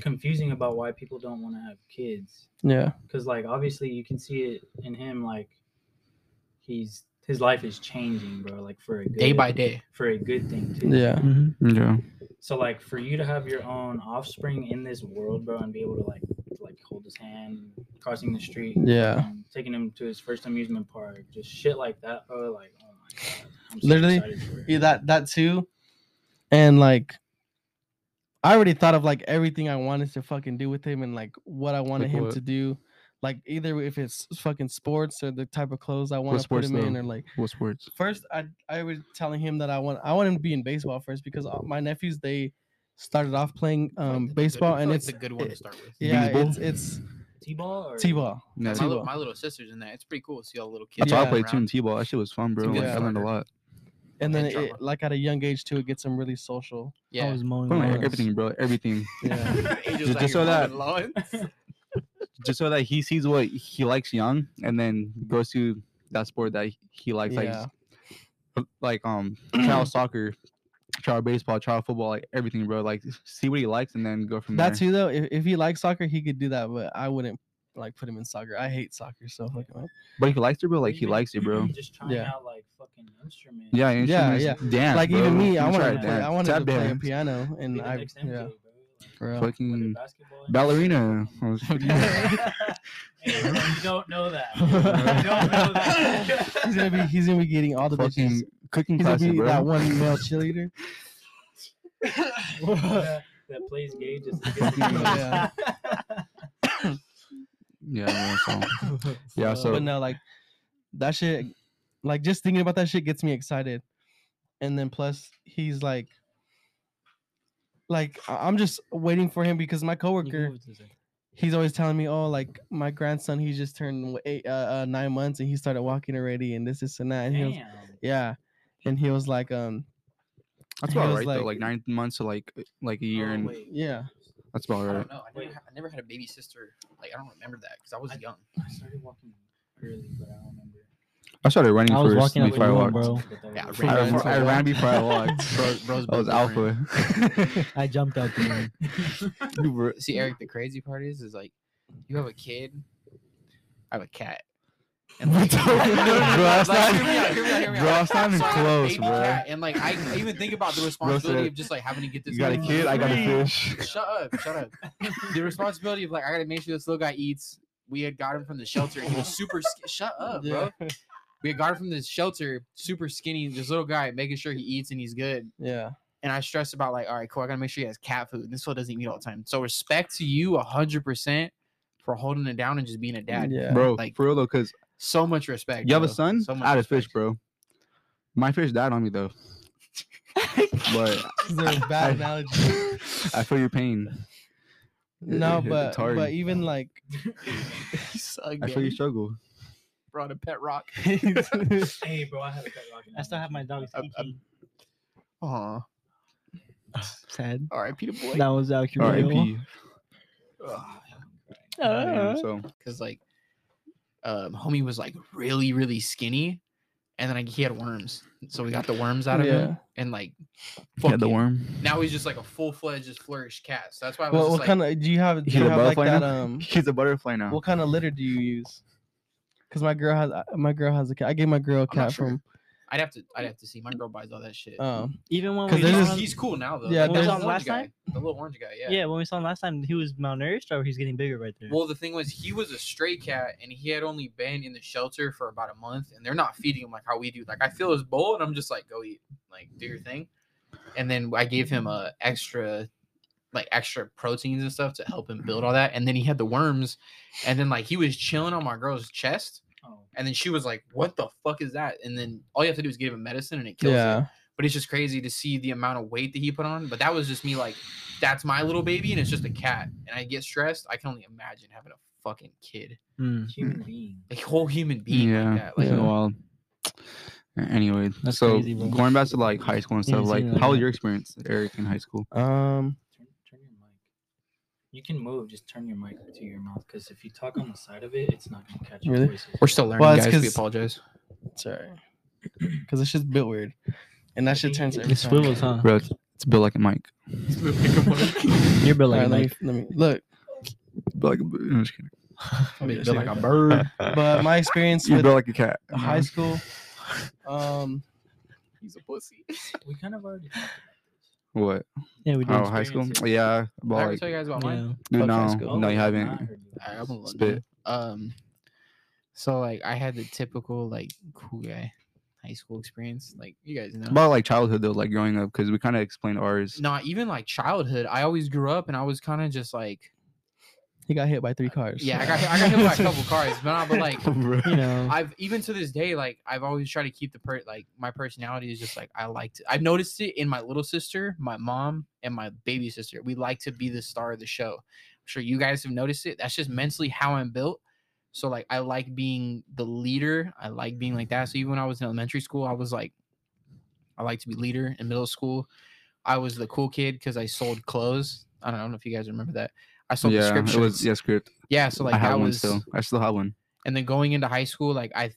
confusing about why people don't want to have kids. Yeah. Because like obviously you can see it in him. Like he's his life is changing, bro. Like for a good, Day by day. for a good thing too. Yeah. Mm-hmm. Yeah. So like for you to have your own offspring in this world, bro, and be able to like like hold his hand crossing the street, Yeah. um, taking him to his first amusement park, just shit like that, bro. Like oh my god, I'm so Literally, for. Yeah, that that too. And like I already thought of like everything I wanted to fucking do with him and like what I wanted Like him what? to do. Like either if it's fucking sports or the type of clothes I want to put sports, him in or like What sports? first I I was telling him that I want I want him to be in baseball first because all- my nephews they started off playing I like um the good- baseball I feel and like it's a good one to start with. yeah Beanball? it's it's T-ball or t-ball. Yeah. My, T-ball. little, my little sister's in that. It's pretty cool to see all the little kids. That's why I played too in. T-ball. That shit was fun, bro. Like, good I learned a lot. And then And it, like at a young age too it gets them really social. I Yeah. was mowing Put my- everything, bro. Everything. Yeah. Angel's (laughs) Just- out just so that- mowing lawns. (laughs) Just so that he sees what he likes young, and then goes to that sport that he likes, Yeah. like like um (clears throat) child soccer, child baseball, child football, like everything, bro. Like see what he likes, and then go from That there. too though. If, if he likes soccer, he could do that, but I wouldn't like put him in soccer. I hate soccer so fucking much. But if he likes it, bro, like he Even likes it, bro. Just trying Yeah. out like fucking instruments. Yeah, Yeah, instruments, yeah. Dance, like even me, I want to play. dance. I wanted to play a piano, and I next yeah, MJ, bro. Like, for real. Fucking basketball ballerina. Hey, bro, (laughs) you don't know that. (laughs) You don't know that. he's gonna be he's gonna be getting all the Fucking bitches. cooking He's gonna classes, be bro. that one male cheerleader. (laughs) that, that plays gay just to get the Yeah. Yeah, bro, so yeah, so but no, like that shit, like just thinking about that shit gets me excited. And then plus he's like, like I- I'm just waiting for him because my coworker, move to the- he's always telling me, oh, like my grandson, he just turned eight, uh, uh, nine months and he started walking already, and this, this, and that. And he was, yeah, and he was like, um, that's he about was right though. like- Like nine months to like like a year, Oh, and wait. yeah, that's about I right. don't know. I never, I never had a baby sister. Like I don't remember that because I was I- young. I started walking early, but I don't remember. I started running I was first walking before I the walked. bro. Yeah, was- ran I, before ran, I I ran walked. before I walked. Bro, bro's I was alpha. (laughs) I jumped out the room. (laughs) See, Eric, the crazy part is, is like, you have a kid, I have a cat. And What (laughs) like, Bro, no, that's like, not- hear me out, hear me out, hear me bro, out. that's not even So I have a close, bro. cat, and like, I, I even think about the responsibility said, of just like having to get this. You got a little- kid, I got a fish. Shut up, shut up. The responsibility of like, I gotta make sure this little guy eats. We had got him from the shelter. He was super. sk- Shut up, bro. Yeah, We had got him from the shelter, super skinny. This little guy, making sure he eats and he's good. yeah, and I stress about like, all right, cool. I gotta make sure he has cat food. And This fool doesn't eat all the time. So respect to you hundred percent for holding it down and just being a dad. yeah, Bro, Like- for real though, because So much respect. you have a son, So much I had a fish, bro. My fish died on me though. but (laughs) This a bad analogy. (laughs) I feel your pain. No, It's but but even like (laughs) I feel your struggle. Brought a pet rock. (laughs) (laughs) Hey, bro, I had a pet rock. I still have my dog. I'm- I'm- Aw. Sad. All right, Peter boy. That was actually real. R.I.P. Uh, So Because like, um, homie was like really really skinny, and then like he had worms. So we got the worms out of him, and like, yeah, the fucking- worm. Now he's just like a full fledged, just flourished cat. So that's why I was what, just what like, kind of do you have? Do He's you a have like butterfly that? now? Um, (laughs) He's a butterfly now. what kind of litter do you use? Because my girl has uh, my girl has a cat. I gave my girl a I'm not cat sure. from. I'd have to I'd have to see. My girl buys all that shit. Um, Even when we there's saw this- him, he's cool now though. Yeah, Like, the there's- little On last orange guy. time? The little orange guy. Yeah. yeah. when we saw him last time, he was malnourished or he's getting bigger right there. Well, the thing was, he was a stray cat, and he had only been in the shelter for about a month, and they're not feeding him like how we do. Like I fill his bowl, and I'm just like, go eat, like do your thing, and then I gave him a extra, like extra proteins and stuff to help him build all that, and then he had the worms, and then like he was chilling on my girl's chest, and then she was like, "What the fuck is that?" And then all you have to do is give him medicine, and it kills yeah. it. But it's just crazy to see the amount of weight that he put on. But that was just me, like, that's my little baby, and it's just a cat, and I get stressed. I can only imagine having a fucking kid, Mm. human being. a whole human being yeah. like that. Like, Yeah. Well, anyway, That's so crazy, going back to like high school and stuff, like like how was your experience, Eric, in high school? Um, Turn, turn your mic. You can move. Just turn your mic to your mouth, because if you talk on the side of it, it's not gonna catch your Really? voices. we're still learning, Well, it's guys. We apologize. sorry, because it's just built weird, and that shit turns every It swivels, huh? Bro, it's, it's built like a mic. (laughs) You're built All like right, a let me mic. let me look. Built like a, I'm just kidding. (laughs) Built like a bird. But my experience (laughs) You're with built like a cat. high school, um, He's a pussy. We kind of already. Talked about What? Yeah, we did. Oh, high school? experiences. Yeah. I About ever like, tell you guys about mine. Yeah. dude, Fuck high no, school. no, you haven't. I heard you. Alright, I'm gonna Spit. Um, so like I had the typical like cool guy high school experience, like you guys know. About like childhood though, like growing up, because we kind of explained ours. Not even like childhood. I always grew up and I was kind of just like, he got hit by three uh, cars. yeah, I got hit, I got hit by a couple (laughs) cars, but not, but like (laughs) You know. I've even to this day, like I've always tried to keep the per like my personality is just like I like to. I've noticed it in my little sister, my mom, and my baby sister. We like to be the star of the show. I'm sure you guys have noticed it. That's just mentally how I'm built. So like I like being the leader. I like being like that. So even when I was in elementary school, I was like, I like to be leader. In middle school, I was the cool kid because I sold clothes. I don't, I don't know if you guys remember that. I sold yeah, it prescriptions. was yeah script. yeah. So like I have that one was still. I still have one. and then going into high school like i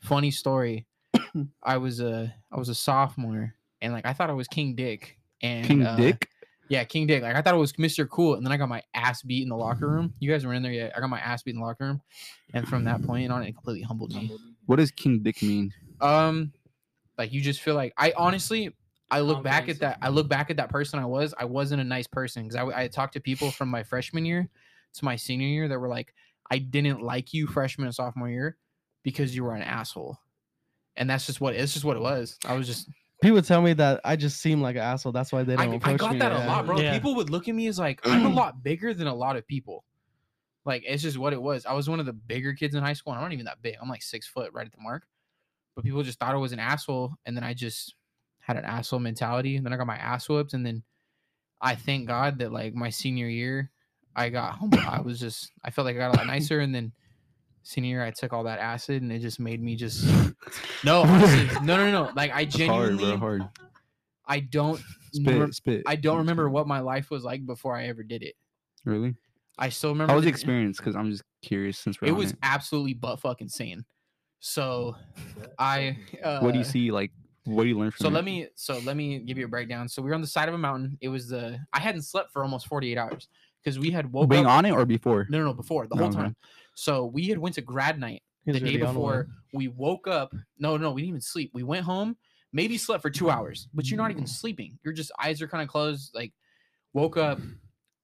funny story (coughs) i was a i was a sophomore and like i thought i was king dick and King uh, Dick. yeah king dick like i thought it was mr cool and then i got my ass beat in the locker room you guys were in there yet i got my ass beat in the locker room and from that point on it completely humbled me What does King Dick mean? um like you just feel like i honestly i look back at that i look back at that person i was i wasn't a nice person because I, I talked to people from my freshman year to my senior year that were like i didn't like you freshman and sophomore year because you were an asshole and that's just what it's just what it was i was just People tell me that I just seem like an asshole. That's why they don't I approach got me. that a lot bro Yeah. people would look at me as like (clears throat) i'm a lot bigger than a lot of people like it's just what it was i was one of the bigger kids in high school and i'm not even that big i'm like six foot right at the mark but people just thought I was an asshole, and then I just had an asshole mentality, and then I got my ass whooped, and then I thank God that like my senior year, I got humble. I (coughs) was just I felt like I got a lot nicer, and then senior year I took all that acid, and it just made me just (laughs) no, honestly, no, no, no. Like I It's hard, genuinely, bro. Hard. I don't, Spit, rem- spit. I don't remember what my life was like before I ever did it. Really? I still remember How was the the- experience? Because I'm just curious since we're It on was it. absolutely butt fucking insane. So I, uh, What do you see? Like, what do you learn from So it? let me so let me give you a breakdown. So we were on the side of a mountain. It was the I hadn't slept for almost 48 hours because we had woke being up. on it or before? No, no, no, before the whole Okay. time. So we had went to grad night the day already on one. before. We woke up. No, no, we didn't even sleep. We went home, maybe slept for two hours, but you're not even sleeping. You're just eyes are kind of closed. Like woke up,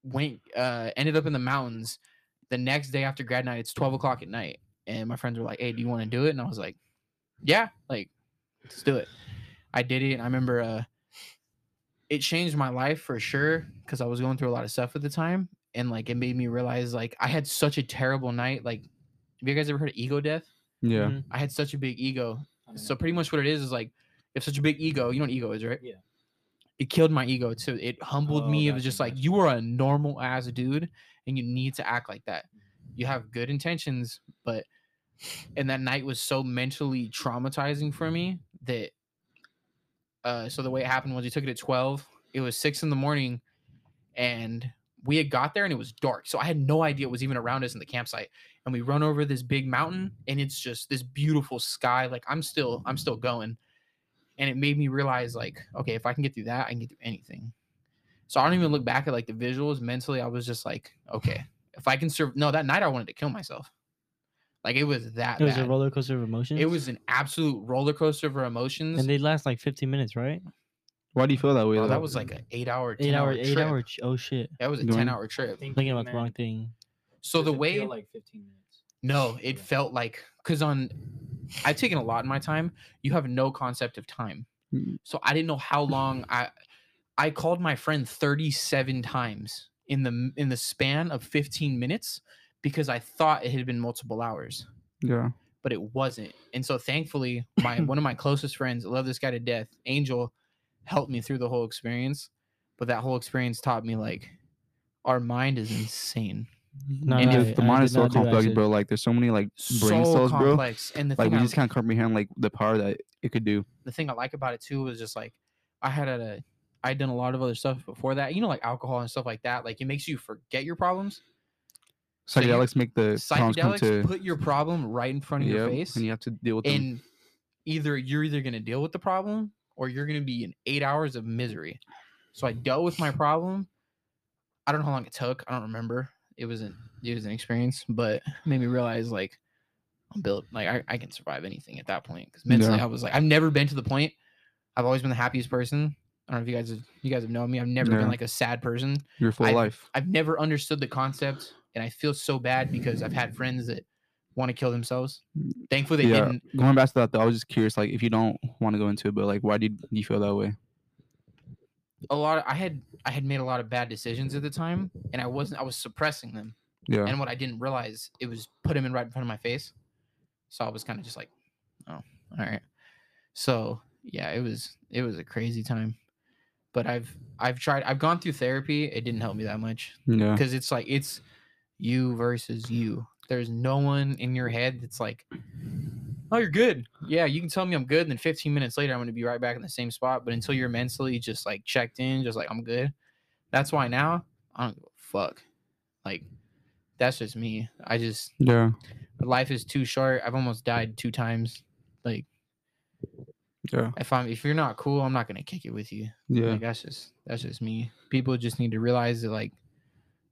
went, uh, ended up in the mountains. The next day after grad night, it's 12 o'clock at night, and my friends were like, "Hey, do you want to do it?" And I was like, "Yeah, like let's do it." I did it. And I remember uh, it changed my life for sure because I was going through a lot of stuff at the time, and like it made me realize like I had such a terrible night. Like, have you guys ever heard of ego death? Yeah. Mhm. I had such a big ego. I don't So pretty much what it is is like, if such a big ego. You know what ego is, right? Yeah. It killed my ego too. It humbled Oh, me. It was just like you are a normal ass dude, and you need to act like that. You have good intentions, but and that night was so mentally traumatizing for me that. Uh, so the way it happened was we took it at twelve. It was six in the morning, and we had got there and it was dark. So I had no idea it was even around us in the campsite. And we run over this big mountain and it's just this beautiful sky. Like i'm still i'm still going. And it made me realize like okay if i can get through that i can get through anything. So i don't even look back at like the visuals. Mentally i was just like okay if i can serve no that night i wanted to kill myself Like it was that It was bad. a roller coaster of emotions. it was an absolute roller coaster of emotions. and they last like 15 minutes, right? Why do you feel that way? Bro, though? that was like an eight hour, 10 Eight hour, hour, eight trip. hour. ch- Oh shit! That was a Going- 10 hour trip. think Thinking you about the wrong thing. So the does it way feel like 15 minutes. No, it Yeah. felt like because on I've taken a lot in my time. You have no concept of time, Mm. so I didn't know how long I. I called my friend thirty-seven times in the in the span of fifteen minutes because I thought it had been multiple hours, yeah. but it wasn't. And so thankfully, my (clears throat) one of my closest friends, I love this guy to death, Angel, helped me through the whole experience. But that whole experience taught me like our mind is insane. No, And no, if I- the I mind did is so not complex, bro. Like there's so many like brain so cells, bro. And the Like thing we I- just can't comprehend like the power that it could do. the thing I like about it too was just like I had a I'd done a lot of other stuff before that. You know, like alcohol and stuff like that. Like it makes you forget your problems. So Psychedelics make the Psychedelics to put your problem right in front of your face, and you have to deal with them. and either you're either gonna deal with the problem or you're gonna be in eight hours of misery. So I dealt with my problem. I don't know how long it took. I don't remember. It was an it was an experience, but it made me realize like I'm built like I, I can survive anything at that point. Because mentally Yeah. I was like I've never been to the point. I've always been the happiest person. I don't know if you guys have you guys have known me. I've never Yeah. been like a sad person. Your full I've- life. I've never understood the concept, and I feel so bad because I've had friends that want to kill themselves. Mm. Thankfully, they yeah. didn't. Going back to that though, I was just curious, like if you don't want to go into it, but like why did you feel that way? A lot. Of, I had I had made a lot of bad decisions at the time, and I wasn't. I was suppressing them, Yeah. and what I didn't realize it was put them in right in front of my face. So I was kind of just like, oh, all right. So yeah, it was it was a crazy time, but I've I've tried. I've gone through therapy. It didn't help me that much. yeah. because it's like it's you versus you. There's no one in your head that's like, "Oh, you're good." Yeah, you can tell me I'm good, and then 15 minutes later, I'm going to be right back in the same spot. But until you're mentally just like checked in, just like I'm good. That's why now I don't give a fuck. Like, that's just me. I just Yeah. life is too short. I've almost died two times. Like, Yeah. if I'm if you're not cool, I'm not gonna kick it with you. Yeah. Like that's just that's just me. People just need to realize that like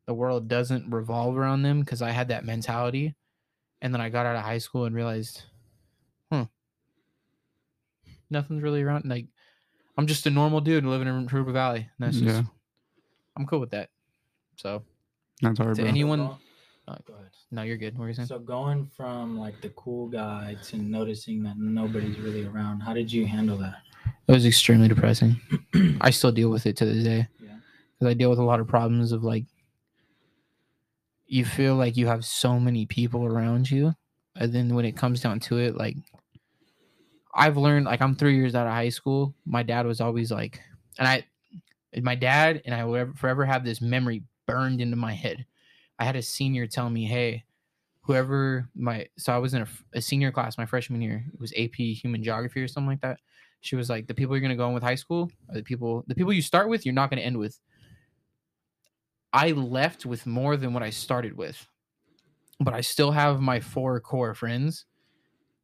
the world doesn't revolve around them because I had that mentality. And then I got out of high school and realized, hmm, nothing's really around. Like I'm just a normal dude living in Jurupa Valley. And that's just Yeah. I'm cool with that. So That's hard, to bro. anyone Go- uh, go ahead. no, you're good. What were you saying? So going from like the cool guy to noticing that nobody's really around, how did you handle that? It was extremely depressing. (clears throat) I still deal with it to this day. Yeah. Because I deal with a lot of problems of like, you feel like you have so many people around you. And then when it comes down to it, like, I've learned, like, I'm three years out of high school. My dad was always like, and I, my dad and I will ever, forever have this memory burned into my head. I had a senior tell me, hey, whoever my, so I was in a senior class my freshman year. It was AP Human Geography or something like that she was like the people you're going to go in with high school are the people the people you start with you're not going to end with i left with more than what i started with but i still have my four core friends.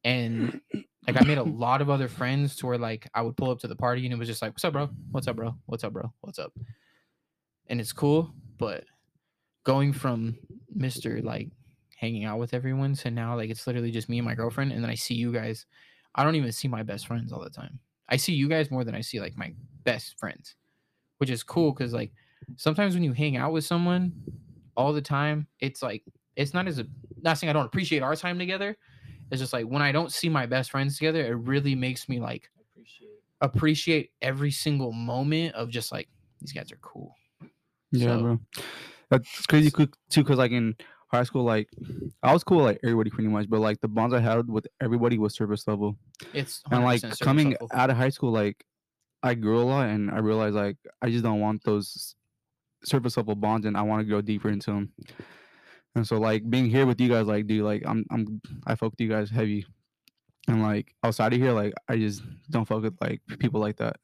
And like i made a (laughs) lot of other friends to where like i would pull up to the party and it was just like what's up bro? What's up bro? What's up bro? What's up? And it's cool but going from mr like hanging out with everyone to now like it's literally just me and my girlfriend and then i see you guys. I don't even see my best friends all the time. I see you guys more than I see like my best friends, which is cool because like sometimes when you hang out with someone all the time, it's like it's not as a not saying I don't appreciate our time together. It's just like when I don't see my best friends together, it really makes me like appreciate appreciate every single moment of just like these guys are cool. Yeah, So- bro. That's crazy coo- too, cause like in high school, like I was cool, with, like everybody pretty much, but like the bonds I had with everybody was service level, It's and like 100% surface coming level. out of high school, like I grew a lot, and I realized like I just don't want those surface level bonds, and I want to go deeper into them. And so like being here with you guys, like dude, like I'm I'm I fuck with you guys heavy, and like outside of here, like I just don't fuck with like people like that.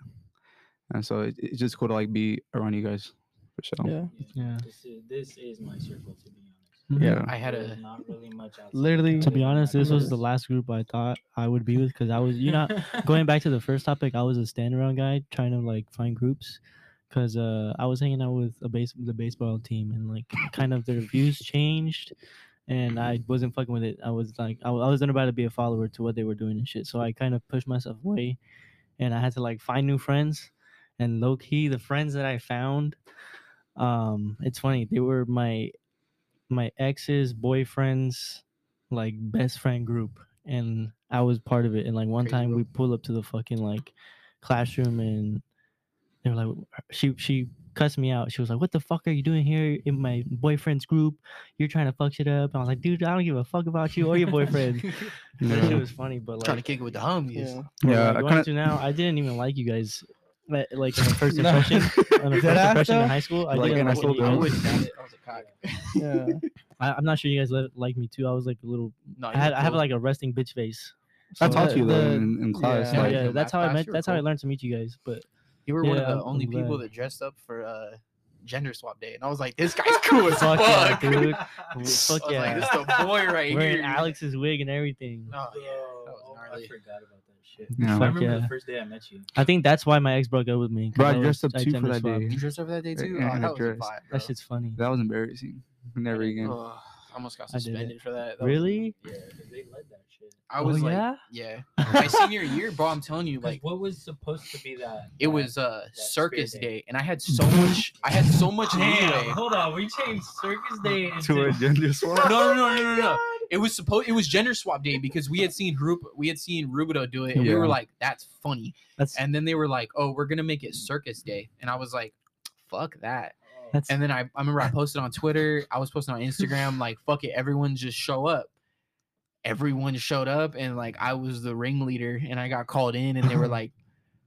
And so it, it's just cool to like be around you guys for sure. Yeah. Yeah. This is this is my circle to be honest. Mm-hmm. Yeah. I had a not really much outside. Literally- To be honest, this was the last group I thought I would be with because I was, you know, (laughs) going back to the first topic, I was a stand around guy trying to like find groups because uh, I was hanging out with a base the baseball team and like kind of their views changed and I wasn't fucking with it. I was like, I, I wasn't about to be a follower to what they were doing and shit. So I kind of pushed myself away, and I had to like find new friends. And low key, the friends that I found, um, it's funny. They were my my ex's boyfriend's like best friend group, and I was part of it. And like one time, we pull up to the fucking like classroom, and they were like, uh, she she cussed me out. She was like, "What the fuck are you doing here in my boyfriend's group? You're trying to fuck shit up." And I was like, "Dude, I don't give a fuck about you or your boyfriend." (laughs) (laughs) That shit was funny, but like Trying to kick it with the homies. Yeah. Yeah, like, I going kinda- to now, I didn't even like you guys. Like like in the first No. impression, on the first impression in (laughs) high school, I Like, didn't and I like still any of you I don't. guys. wouldn't doubt it. I was a cock. Yeah. I, I'm not sure you guys li- like me too. I was like a little. No, I had you're I have like a resting bitch face. I So, taught you though in, in class. yeah. Yeah, like, yeah, that's how I met. you were That's how I learned to meet you guys. But You were one of the only I'm people glad. that dressed up for uh, gender swap day, and I was like, "This guy's (laughs) cool as Fuck fuck, yeah, dude. (laughs) Fuck was like, yeah. "This the boy (laughs) right wearing here." Alex's wig and everything. Oh yeah, that was Oh, I forgot about that shit. Yeah. I remember yeah. the first day I met you. I think that's why my ex broke up with me. Bro, I was- dressed up too for that swapped. day. You dressed up for that day too. Yeah, Oh, in that was a vibe. That shit's funny. that was embarrassing. Never again. Ugh, I almost got I did it. suspended for that. That was- Really? Yeah, 'cause they led that shit. I Oh, was like, yeah? yeah. (laughs) My senior year, bro. I'm telling you, Like, like, what was supposed to be that? it that- was uh spirit circus day. day, and I had so much. I had so much Damn, leeway. hold on. We changed Circus Day To a gender (laughs) swap. No, no, no, no, no, no. It was supposed. It was gender swap day because we had seen Rup, we had seen Rubidoux do it, and we were like, "That's funny." That's And then they were like, "Oh, we're gonna make it circus day," and I was like, "Fuck that." Oh, that's And then I, I remember I posted on Twitter, I was posting on Instagram, like, "Fuck it, everyone just show up." Everyone showed up, and like I was the ringleader, and I got called in, and they were (laughs) like,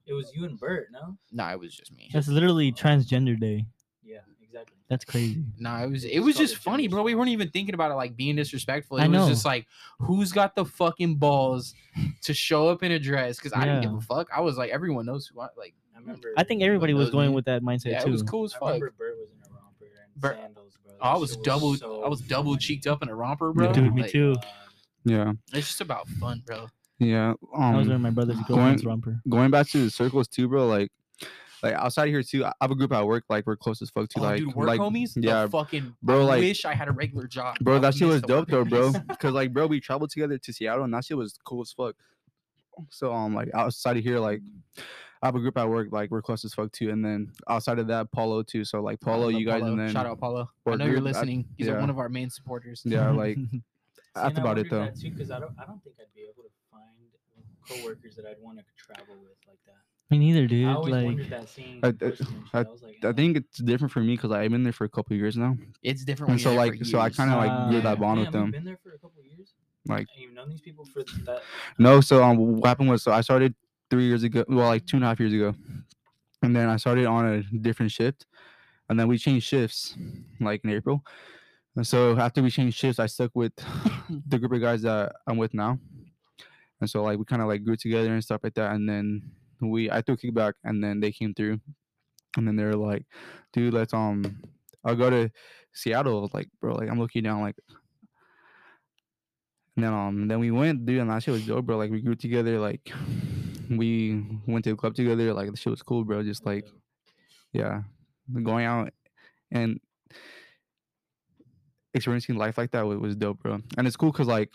It was you and Bert, no? "Nah, it was just me." that's literally transgender day. Yeah, exactly. That's crazy. (laughs) No, it was They it was called just funny, bro. We weren't even thinking about it like being disrespectful. It I was know. just like, who's got the fucking balls (laughs) to show up in a dress? Because I didn't give a fuck. I was like, everyone knows who I like. I remember. I think everybody was going me? with that mindset Yeah, too. it was cool as I fuck. remember Bert was in a romper and Bert- sandals, bro. Oh, I That was shit double. so I was double cheeked up in a romper, bro. Dude, me Like, too. Oh God. Yeah, It's just about fun, bro. yeah. I was wearing Um, my brother's going- romper. going back to the circles too, bro. Like, like outside here too. I have a group at work. Like we're close as fuck too. Oh, like, dude, work like, homies. The yeah, fucking bro, I like- wish I had a regular job. bro. That shit was dope though, bro. (laughs) Cause like, bro, we traveled together to Seattle, and that shit was cool as fuck. So um, like outside of here, like. I have a group at work, like we're close as fuck too, and then outside of that, Paulo too. So like Paulo, you guys, Paulo. and then shout out Paulo. I or know you're group, I- listening. He's yeah. one of our main supporters. yeah, like See, (laughs) that's and about it though. Too, because I don't, I don't think I'd be able to find coworkers that I'd want to travel with like that. Me neither, dude. I dude. always Like, wondered that seeing. I- in person and shit. I- I was like, I think it's different for me because I've been there for a couple of years now, It's different. and when so like, for so I kind of like Ah. grew that bond damn, with them. Been there for a couple years. Like, And you've known these people for that. no, so um, what happened was, so I started three years ago, well, like two and a half years ago, and then I started on a different shift, and then we changed shifts, like in April. And so after we changed shifts, I stuck with (laughs) the group of guys that I'm with now, and so like we kind of like grew together and stuff like that, and then we I threw kickback, and then they came through, and then they're like, dude, let's um, I'll go to Seattle. Like, bro, like I'm looking down, like. And then um then we went, dude, and that shit was dope, bro. Like we grew together, like we went to the club together, like the shit was cool, bro. Just like yeah. Going out and experiencing life like that was, was dope, bro. And it's cool because like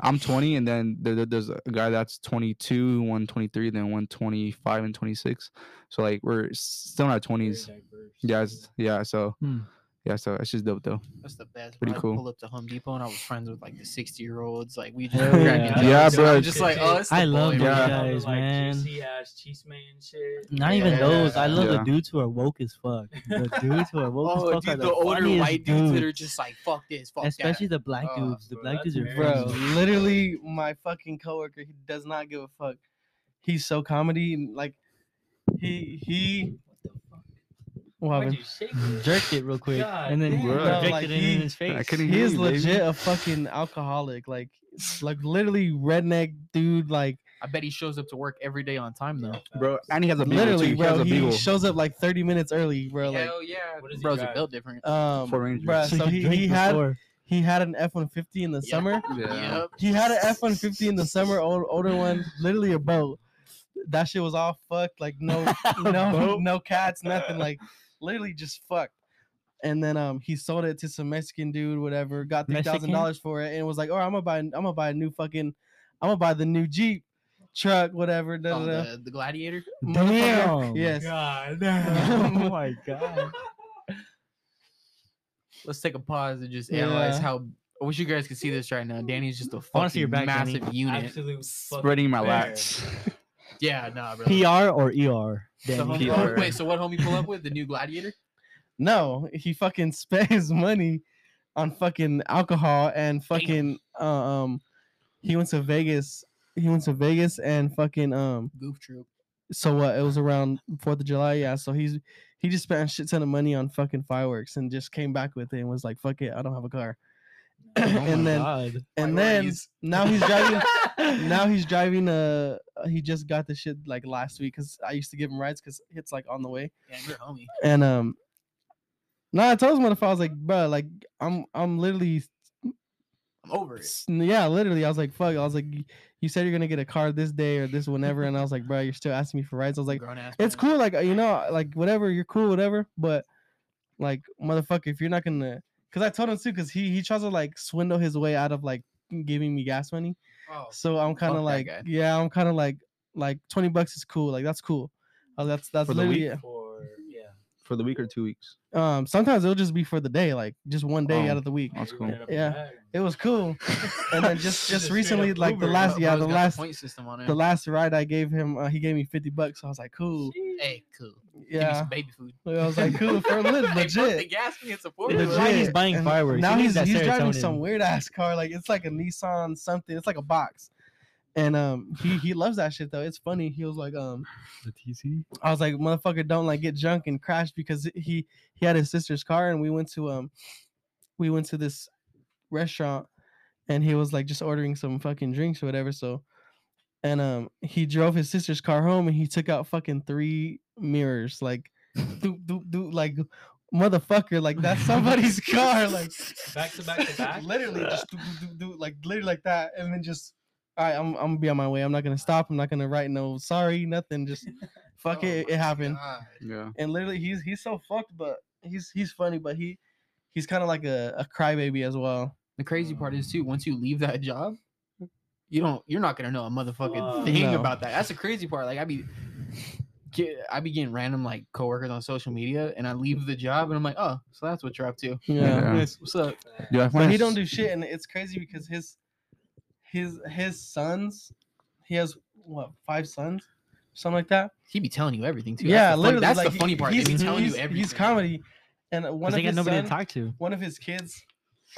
I'm 20 and then there, there- there's a guy that's 22, one 23, then one 25 and 26. So like we're still in our 20s. Diverse. Yeah, yeah. So Hmm. Yeah, so it's just dope though. That's the best. Pretty bro. I'd cool. Pull up to Home Depot and I was friends with like the sixty year olds. Like we just Hell yeah. Yeah, and bro. I'm just like, oh, it's the I love boy. Yeah. Guys, like, man. Juicy ass cheese man shit. Not even those. I love Yeah. the dudes who are woke as fuck. The (laughs) dudes who are woke Oh, as fuck are the, the older white dudes that are just like, fuck this, fuck Especially that. the black Oh, dudes. The bro, black dudes are Bro, literally, my fucking coworker, he does not give a fuck. He's so comedy. Like, he he. What the fuck? What happened? you it? (laughs) jerked it real quick, God and then damn. projected Bro, like, it in he- his face. I couldn't He is you, baby. legit a fucking alcoholic. Like, like literally redneck dude. Like, I bet he shows up to work every day on time though. Bro, and he has a beagle literally, too. He has bro. a He beagle. shows up like 30 minutes early, bro. Like, Hell yeah, What does bros are drive? built different. um, Ford Ranger. bruh, so he, he had before. he had an F one fifty in the Yeah. summer. Yeah. Yep. He had an F one fifty in the summer. Old, older one, literally a boat. That shit was all fucked. Like no, (laughs) no, Boat? no cats, nothing. Like literally just fucked. and then um he sold it to some Mexican dude, whatever, got three thousand dollars for it, and was like, "Oh, I'm gonna buy, I'm gonna buy a new fucking, I'm gonna buy the new Jeep truck, whatever." Da, Oh, da, da. the, the gladiator. Motherfucker, Damn. Yes. God. (laughs) (laughs) oh my god. Let's take a pause and just analyze how. I wish you guys could see this right now. Danny's just a wanna your fucking back, Danny. massive unit. Absolute Spreading my bear. lats. Yeah, nah, bro. PR or ER? The Danny? homie- PR. Wait, so what homie pull up with the new gladiator? No, he fucking (laughs) spent his money on fucking alcohol and fucking uh, um he went to Vegas. He went to Vegas and fucking um Goof troop. so what it was around Fourth of July, yeah. So he's he just spent a shit ton of money on fucking fireworks and just came back with it and was like, fuck it, I don't have a car. Oh (coughs) and then God. and then Priorities. now he's driving (laughs) now he's driving uh he just got the shit like last week because I used to give him rides because it's like on the way. Yeah, you're a homie. And um, no, I told him motherfucker, I was like, bro, like I'm I'm literally, I'm over it. yeah, literally, I was like, fuck, I was like, you said you're gonna get a car this day or this whenever, and I was like, bro, you're still asking me for rides. I was like, it's cool, like you know, like whatever, you're cool, whatever, but like motherfucker, if you're not gonna, cause I told him too, cause he he tries to like swindle his way out of like giving me gas money. Oh, So I'm kind of like, yeah, I'm kind of like, like twenty bucks is cool, like that's cool. Oh, that's that's For the week? it. For yeah. For the week or two weeks. Um, sometimes it'll just be for the day, like just one day Oh. out of the week. That's cool. ran it up Yeah. It was cool. And then (laughs) just Just just recently, up like the last yeah, the got last point system on it. the last ride I gave him, uh, he gave me fifty bucks. So I was like, cool. Hey, cool. Give me Yeah, some baby food. I was like, cool for (laughs) lit- Hey, fuck the legit. gas me and support. Legit. bro. Why he's buying And fireworks? Now He he's he's driving some weird ass car. Like it's like a Nissan something. It's like a box. And um, he he loves that shit though. It's funny. He was like, um, (sighs) The TC. I was like, motherfucker, don't like get drunk and crash because he he had his sister's car and we went to um, we went to this restaurant and he was like just ordering some fucking drinks or whatever. So, and um, he drove his sister's car home and he took out fucking three mirrors, like, (laughs) do do do like, motherfucker, like that's somebody's (laughs) car, like, Back to back to back. literally just do, do, do, do, like literally like that, and then just. All right, I'm, I'm gonna be on my way. I'm not gonna stop. I'm not gonna write no sorry, nothing. Just (laughs) fuck Oh it. It happened God. Yeah. and literally he's he's so fucked, but he's he's funny, but he he's kind of like a, a crybaby as well. The crazy part is too. Once you leave that job, you don't. You're not gonna know a motherfucking Fuck. thing No. about that. That's the crazy part. Like I be, get, I be getting random like coworkers on social media, and I leave the job, and I'm like, oh, so that's what you're up to. Yeah. Yeah. What's up? Yeah, But he don't do shit, and it's crazy because his his his sons, he has what five sons, something like that. He be telling you everything too. yeah, that's the funny, literally. that's like, the funny part. They He's, be telling you he's- everything. He's comedy, and one of his nobody son, to talk to. one of his kids,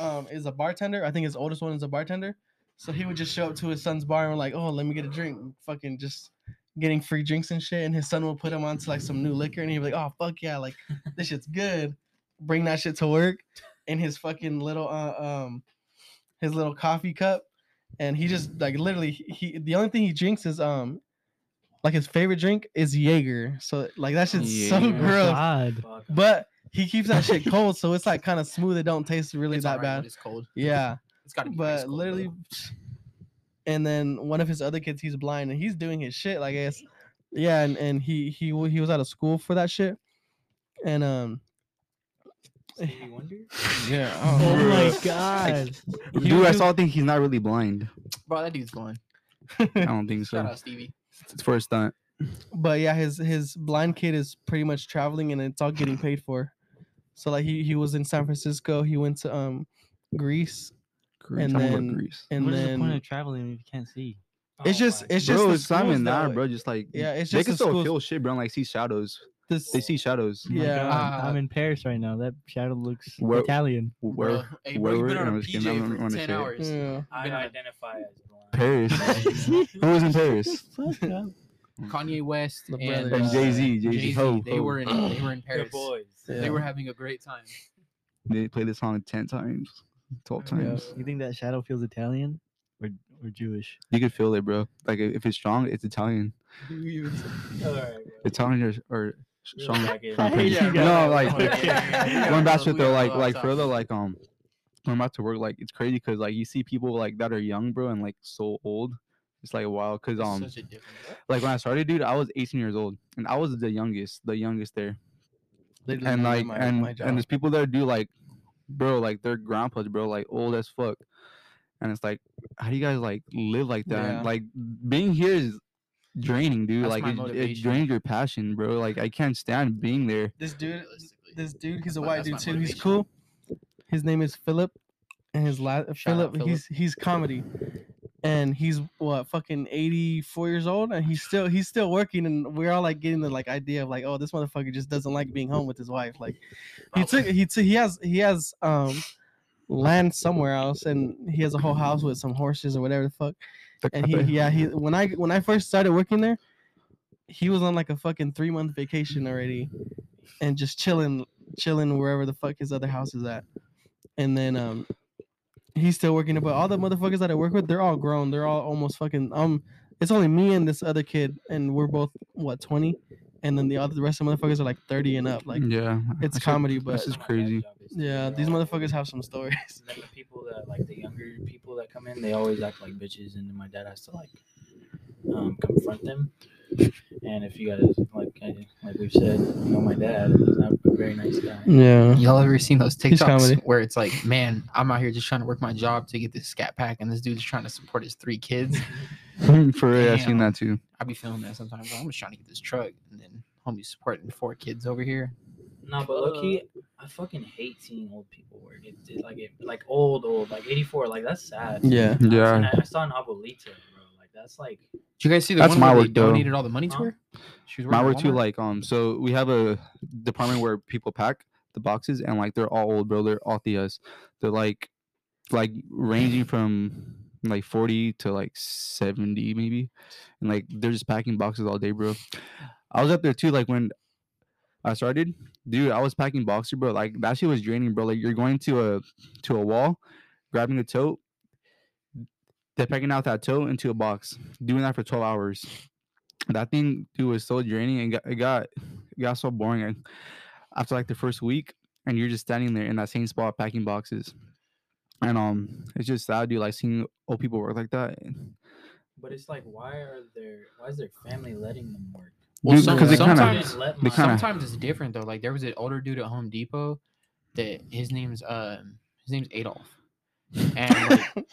um, is a bartender. I think his oldest one is a bartender. So he would just show up to his son's bar and like, oh, let me get a drink, fucking just getting free drinks and shit. And his son will put him onto like some new liquor, and he'd be like, oh fuck yeah, like (laughs) this shit's good. Bring that shit to work in his fucking little uh, um, his little coffee cup, and he just like literally he the only thing he drinks is um. Like his favorite drink is Jaeger, so like that shit's so Oh, gross. God. But he keeps that shit cold, so it's like kind of smooth. It don't taste really It's that alright when bad. It's cold. Yeah, It's gotta be. ice but cold, literally, though. (laughs) and then one of his other kids, he's blind and he's doing his shit. Like I guess, yeah, and and he he he was out of school for that shit, and um, (sighs) (laughs) yeah, Oh my God. (laughs) He Dude, I do- saw think he's not really blind. bro, that dude's blind. I don't think Shout so. out Stevie. It's for a stunt. but yeah, his his blind kid is pretty much traveling and it's all getting paid for. So like he he was in San Francisco. He went to um Greece, Greece. And I'm going then- Greece. and what is the point then of traveling if you can't see? it's Oh just it's just bro, the it's not even that, though. bro. Just like Yeah, it's just they can the still schools. feel shit, bro. and, Like see shadows. This They see shadows. Oh my Yeah. God, I'm Uh, in Paris right now. That shadow looks Where- Italian. Where? Bro, hey, bro, you've where been were- on a I'm kidding, PJ for ten hours. yeah. I Been identify as blind. Paris. (laughs) Who was in Paris? (laughs) Kanye West The and. And uh, Jay Z. Jay Z. They were in. They were in Paris. boys. They were having a great time. They played this song ten times, twelve Yeah. times. You think that shadow feels Italian or or Jewish? You could feel it, bro. Like if if it's strong, it's Italian. All right. Italian or, or strong. like it. from Paris. Yeah, you bro. no, like Okay. Yeah, going back to we though, like like outside. further, like um, I'm back to work, like it's crazy because like you see people like that are young, bro, and like so old. It's like wow, cause um, such a difference. like when I started, dude, I was 18 years old, and I was the youngest, the youngest there. literally and like my- and my and there's people that do like, bro, like their grandpas, bro, like old as fuck, and it's like, how do you guys like live like that? Yeah. Like being here is draining, dude. That's like it, it drains your passion, bro. Like I can't stand being there. this dude, this dude, he's a white dude too. He's cool. His name is Philip, and his last Shout Philip. He's he's comedy, and he's what fucking eighty four years old, and he's still he's still working, and we're all like getting the like idea of like, oh, this motherfucker just doesn't like being home with his wife. Like he took he took he has he has um land somewhere else, and he has a whole house with some horses or whatever the fuck. And he yeah he when I when I first started working there, he was on like a fucking three month vacation already, and just chilling chilling wherever the fuck his other house is at. And then um he's still working it, but all the motherfuckers that I work with, they're all grown. They're all almost fucking um it's only me and this other kid, and we're both what twenty, and then the other the rest of the motherfuckers are like thirty and up. Like yeah, it's that's what- comedy, This but is crazy. yeah, these motherfuckers have some stories. (laughs) Then the people that like the younger people that come in, they always act like bitches, and then my dad has to like um, confront them. And if you guys like, I- like we've said, you know, my dad is not a very nice guy. Yeah. Y'all ever seen those TikToks where it's like, man, I'm out here just trying to work my job to get this scat pack, and this dude's trying to support his three kids. (laughs) For real, I've seen that too. I be feeling that sometimes. I'm just trying to get this truck, and then homie supporting four kids over here. No, but low key, I fucking hate seeing old people work. It, it like it like old old like 84. Like that's sad. Yeah. Yeah. And I, I saw an abuelita, bro. Like that's like Did you guys see the That's one my where they though. donated all the money to her? She was My working work too, Walmart? like um, so we have a department where people pack the boxes, and like they're all old, bro. They're all tias. They're like, like ranging from like forty to like seventy, maybe, and like they're just packing boxes all day, bro. I was up there too, like when I started, dude. I was packing boxes, bro. Like that shit was draining, bro. Like you're going to a to a wall, grabbing a tote, they're packing out that toe into a box, doing that for twelve hours. That thing dude was so draining and got, it got it got so boring and after like the first week and you're just standing there in that same spot packing boxes. And um it's just sad dude like seeing old people work like that. But it's like, why are their why is their family letting them work? Well, Dude, some- because they kind sometimes- of they kinda- sometimes it's different though. Like there was an older dude at Home Depot that his name's um his name's Adolf, and like, (laughs)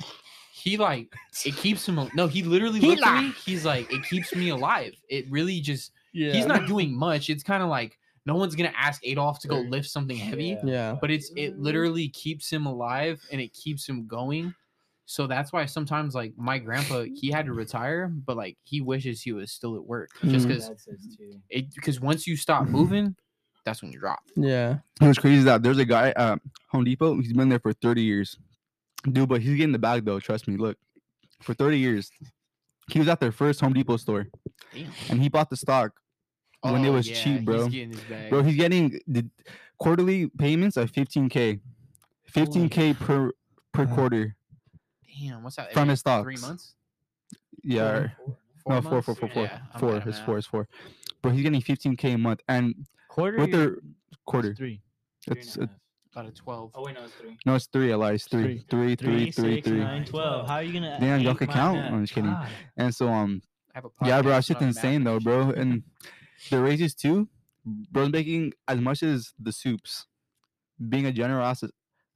he like it keeps him. No, he literally (laughs) He looked at me. He's like, it keeps me alive. It really just. Yeah. He's not doing much. It's kind of like no one's gonna ask Adolf to go lift something heavy, Yeah. Yeah. but it's it literally keeps him alive and it keeps him going. So that's why sometimes like my grandpa he had to retire, but like he wishes he was still at work just Mm. Because dad says too. it because once you stop moving, that's when you drop. Yeah. What's crazy is that there's a guy at Home Depot. He's been there for 30 years, dude. But he's getting the bag though. Trust me. Look, for 30 years, he was at their first Home Depot store, Damn. and he bought the stock when it Oh, was yeah, cheap, bro. He's getting. Bro, he's getting the quarterly payments of 15k, 15k per per Uh, quarter. Damn, what's that? from his stocks. Three months? Yeah, Four, no, four, four, four, four, Yeah, four. It's four. It's four. Bro, he's getting 15k a month, and Quarter. with their quarter, Three. three and it's a half. About a twelve. Oh wait, no, it's three. no, it's three. I lied. It's three, three, three, three, six, three. nine, 12. How are you gonna? Damn, y'all add could my count. math. I'm just kidding. God. And so, um, I have a yeah, bro, podcast that shit's insane though, bro. And the raises too, bro's making as much as the soups, being a general ass-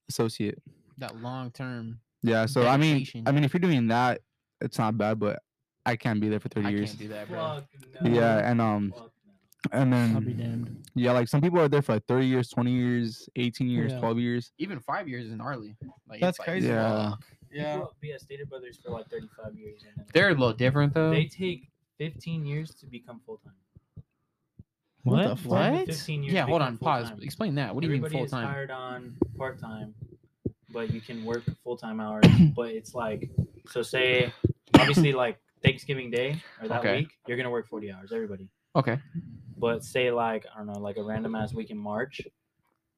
associate. that long term. Yeah, so I mean, I mean, if you're doing that, it's not bad, but I can't be there for 30 I years. can't do that, bro. Fuck no. Yeah, and um, Fuck no. and I'll be then damned. yeah, like some people are there for like 30 years, 20 years, 18 years, Yeah. 12 years. Even five years is gnarly. Like, That's it's like, crazy. Yeah. fuck. Yeah. People be at Stater Brothers for like 35 years. And then They're a little different though. they take 15 years to become full time. What the What? fuck? What? 15 years Yeah, to hold become on. Pause. full-time. Explain that. What do you Everybody mean is full time? hired on part time, but you can work full time hours. (coughs) but it's like, so say, obviously, like Thanksgiving Day or that Okay. week, you're gonna work 40 hours. Everybody. Okay. But say like I don't know, like a random ass week in March,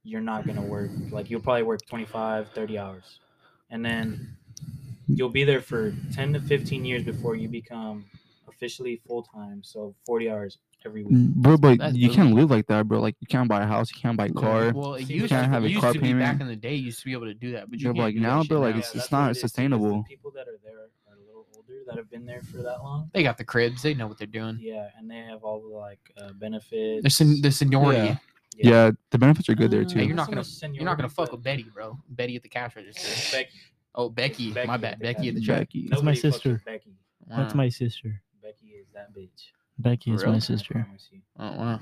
you're not gonna work. Like you'll probably work 25, 30 hours, and then you'll be there for 10 to 15 years before you become officially full time. So 40 hours every week. Mm, bro, but That's you dope. can't live like that, bro. Like you can't buy a house, you can't buy a car. Well, it See, used, you can't to, have a used car to be back in the day. You used to be able to do that, but you Yeah, can't like, do that now, shit bro, like, now. it's- that's not what it is, because sustainable. People that are there are a little older that have been there for that long. they got the cribs. They know what they're doing. Yeah, and they have all the like uh, benefits. The, sen- the seniority. Yeah. Yeah, the benefits are good there too. Hey, you're not not gonna much you're not gonna fuck but- with Betty, bro. Betty at the cash register. (laughs) Becky. Oh, Becky. Becky my at bad. the Becky at the cash check. Becky. That's my Nobody fucks sister. Becky. That's my sister. Becky is that bitch. Becky is real? my sister. Oh, wow.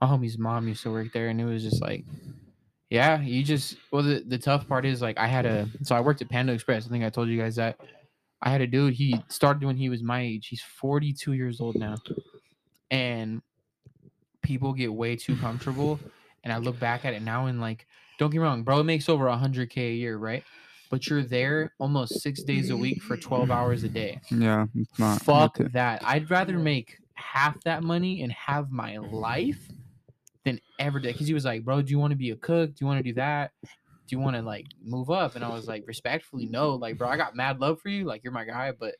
My homie's mom used to work there, and it was just like, yeah, you just. Well, the, the tough part is like I had a. So I worked at Panda Express. I think I told you guys that. I had a dude. He started when he was my age. He's 42 years old now, and people get way too comfortable. And I look back at it now, and like, don't get me wrong, bro, it makes over 100k a year, right? But you're there almost six days a week for 12 hours a day. Yeah, it's not. Fuck that. I'd rather make half that money and have my life than ever did. Because he was like, bro, do you want to be a cook? Do you want to do that? Do you want to like move up? And I was like, respectfully, no. Like, bro, I got mad love for you. Like, you're my guy, but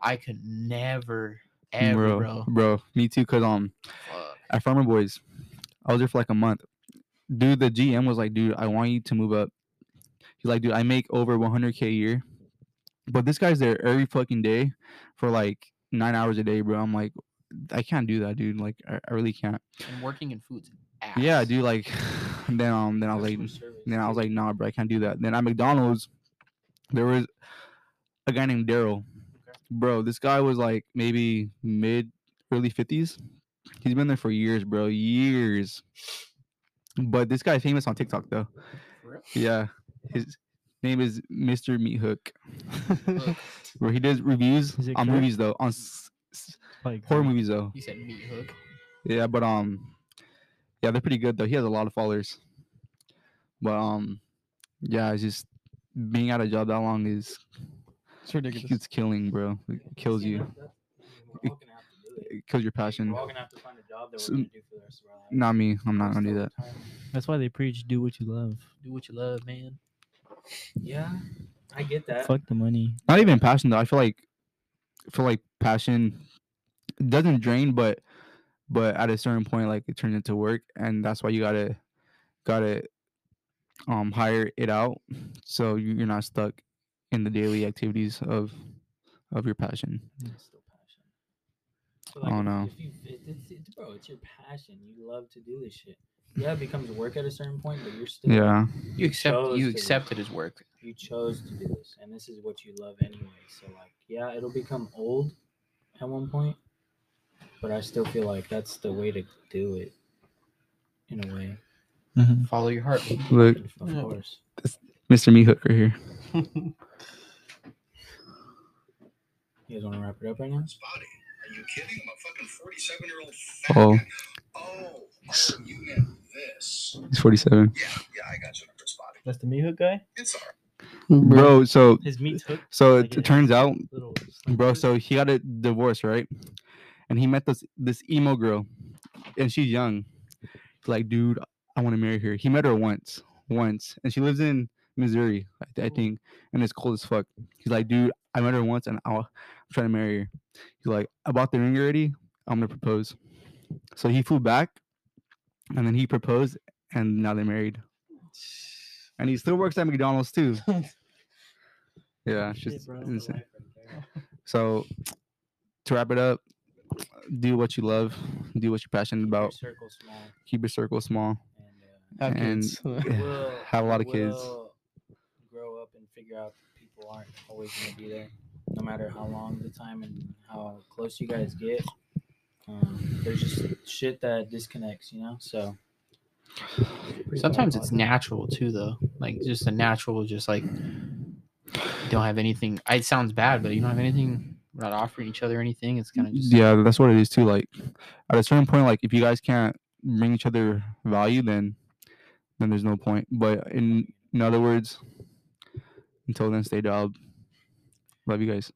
I could never, ever, bro. bro, me too. Cause um, Fuck. at Farmer Boys, I was there for like a month. Dude, the GM was like, dude, I want you to move up. He's like, dude, I make over 100k a year, but this guy's there every fucking day for like nine hours a day, bro. I'm like, I can't do that, dude. Like, I, I really can't. And working in food's ass. Yeah, dude. Like, (sighs) then um, then I was like, then I was like, nah, bro, I can't do that. Then at McDonald's, there was a guy named Daryl. Bro, this guy was like maybe mid, early 50s. He's been there for years, bro. Years. But this guy's famous on TikTok, though. Yeah. His name is Mr. Meat Hook. Where (laughs) he does reviews on correct? movies, though. On s- s- Like horror movies, though. he said meat hook. Yeah, but um, yeah, they're pretty good though. He has a lot of followers. But um, yeah, it's just being out of job that long is It's ridiculous. it's killing, bro. It kills you. that- that- We're all gonna have to do it. It kills your We're passion. all gonna have to find a job that So- we're gonna do for the rest of our life. Not me. I'm not gonna do that. That's why they preach do what you love. Do what you love, man. Yeah, I get that. Fuck the money. Not even passion though. I feel like I feel like passion doesn't drain, but but at a certain point, like it turns into work, and that's why you gotta gotta um hire it out so you- you're not stuck in the daily activities of of your passion. It's still passion. But I don't if- know. If you, it's, it's, bro, it's your passion. You love to do this shit. Yeah, it becomes work at a certain point, but you're still Yeah. You accept chose you to- accept it as work. you chose to do this, and this is what you love anyway. So like, yeah, it'll become old at one point, but I still feel like that's the way to do it. In a way, mm-hmm. Follow your heart. Look, of Yeah. course. Mr. Meat Hook right here. You guys want to wrap it up right now? Spotty. Are you kidding? I'm a fucking 47 year old Oh. Oh, oh, you meant this. He's 47. Yeah, yeah, I got your number, Spotty. That's the meat hook guy. It's all right. Bro, so His meat's hooked. so Like it, it turns out, bro, so he got a divorce, right? And he met this this emo girl, and she's young. He's like, dude, I want to marry her. He met her once, once, and she lives in Missouri, I, I think, and it's cold as fuck. He's like, dude, I met her once, and I'll, I'm trying to marry her. He's like, I bought the ring already. I'm gonna propose. So he flew back, and then he proposed, and now they're married. And he still works at McDonald's too. (laughs) Yeah, it's just insane. So to wrap it up, do what you love, do what you're passionate Keep your about, circle small, keep your circle small. and uh, Have and kids. (laughs) you will, (laughs) have a lot of you kids. Grow up and figure out people aren't always gonna be there, no matter how long the time and how close you guys get. Um, there's just shit that disconnects, you know. So (sighs) Sometimes it's natural too, though. Like just a natural, just like don't have anything. It sounds bad, but you don't have anything. We're not offering each other anything. It's kind of just Yeah, that's what it is too. Like at a certain point, like if you guys can't bring each other value, then then there's no point. But in in other words, until then, stay job. Love you guys.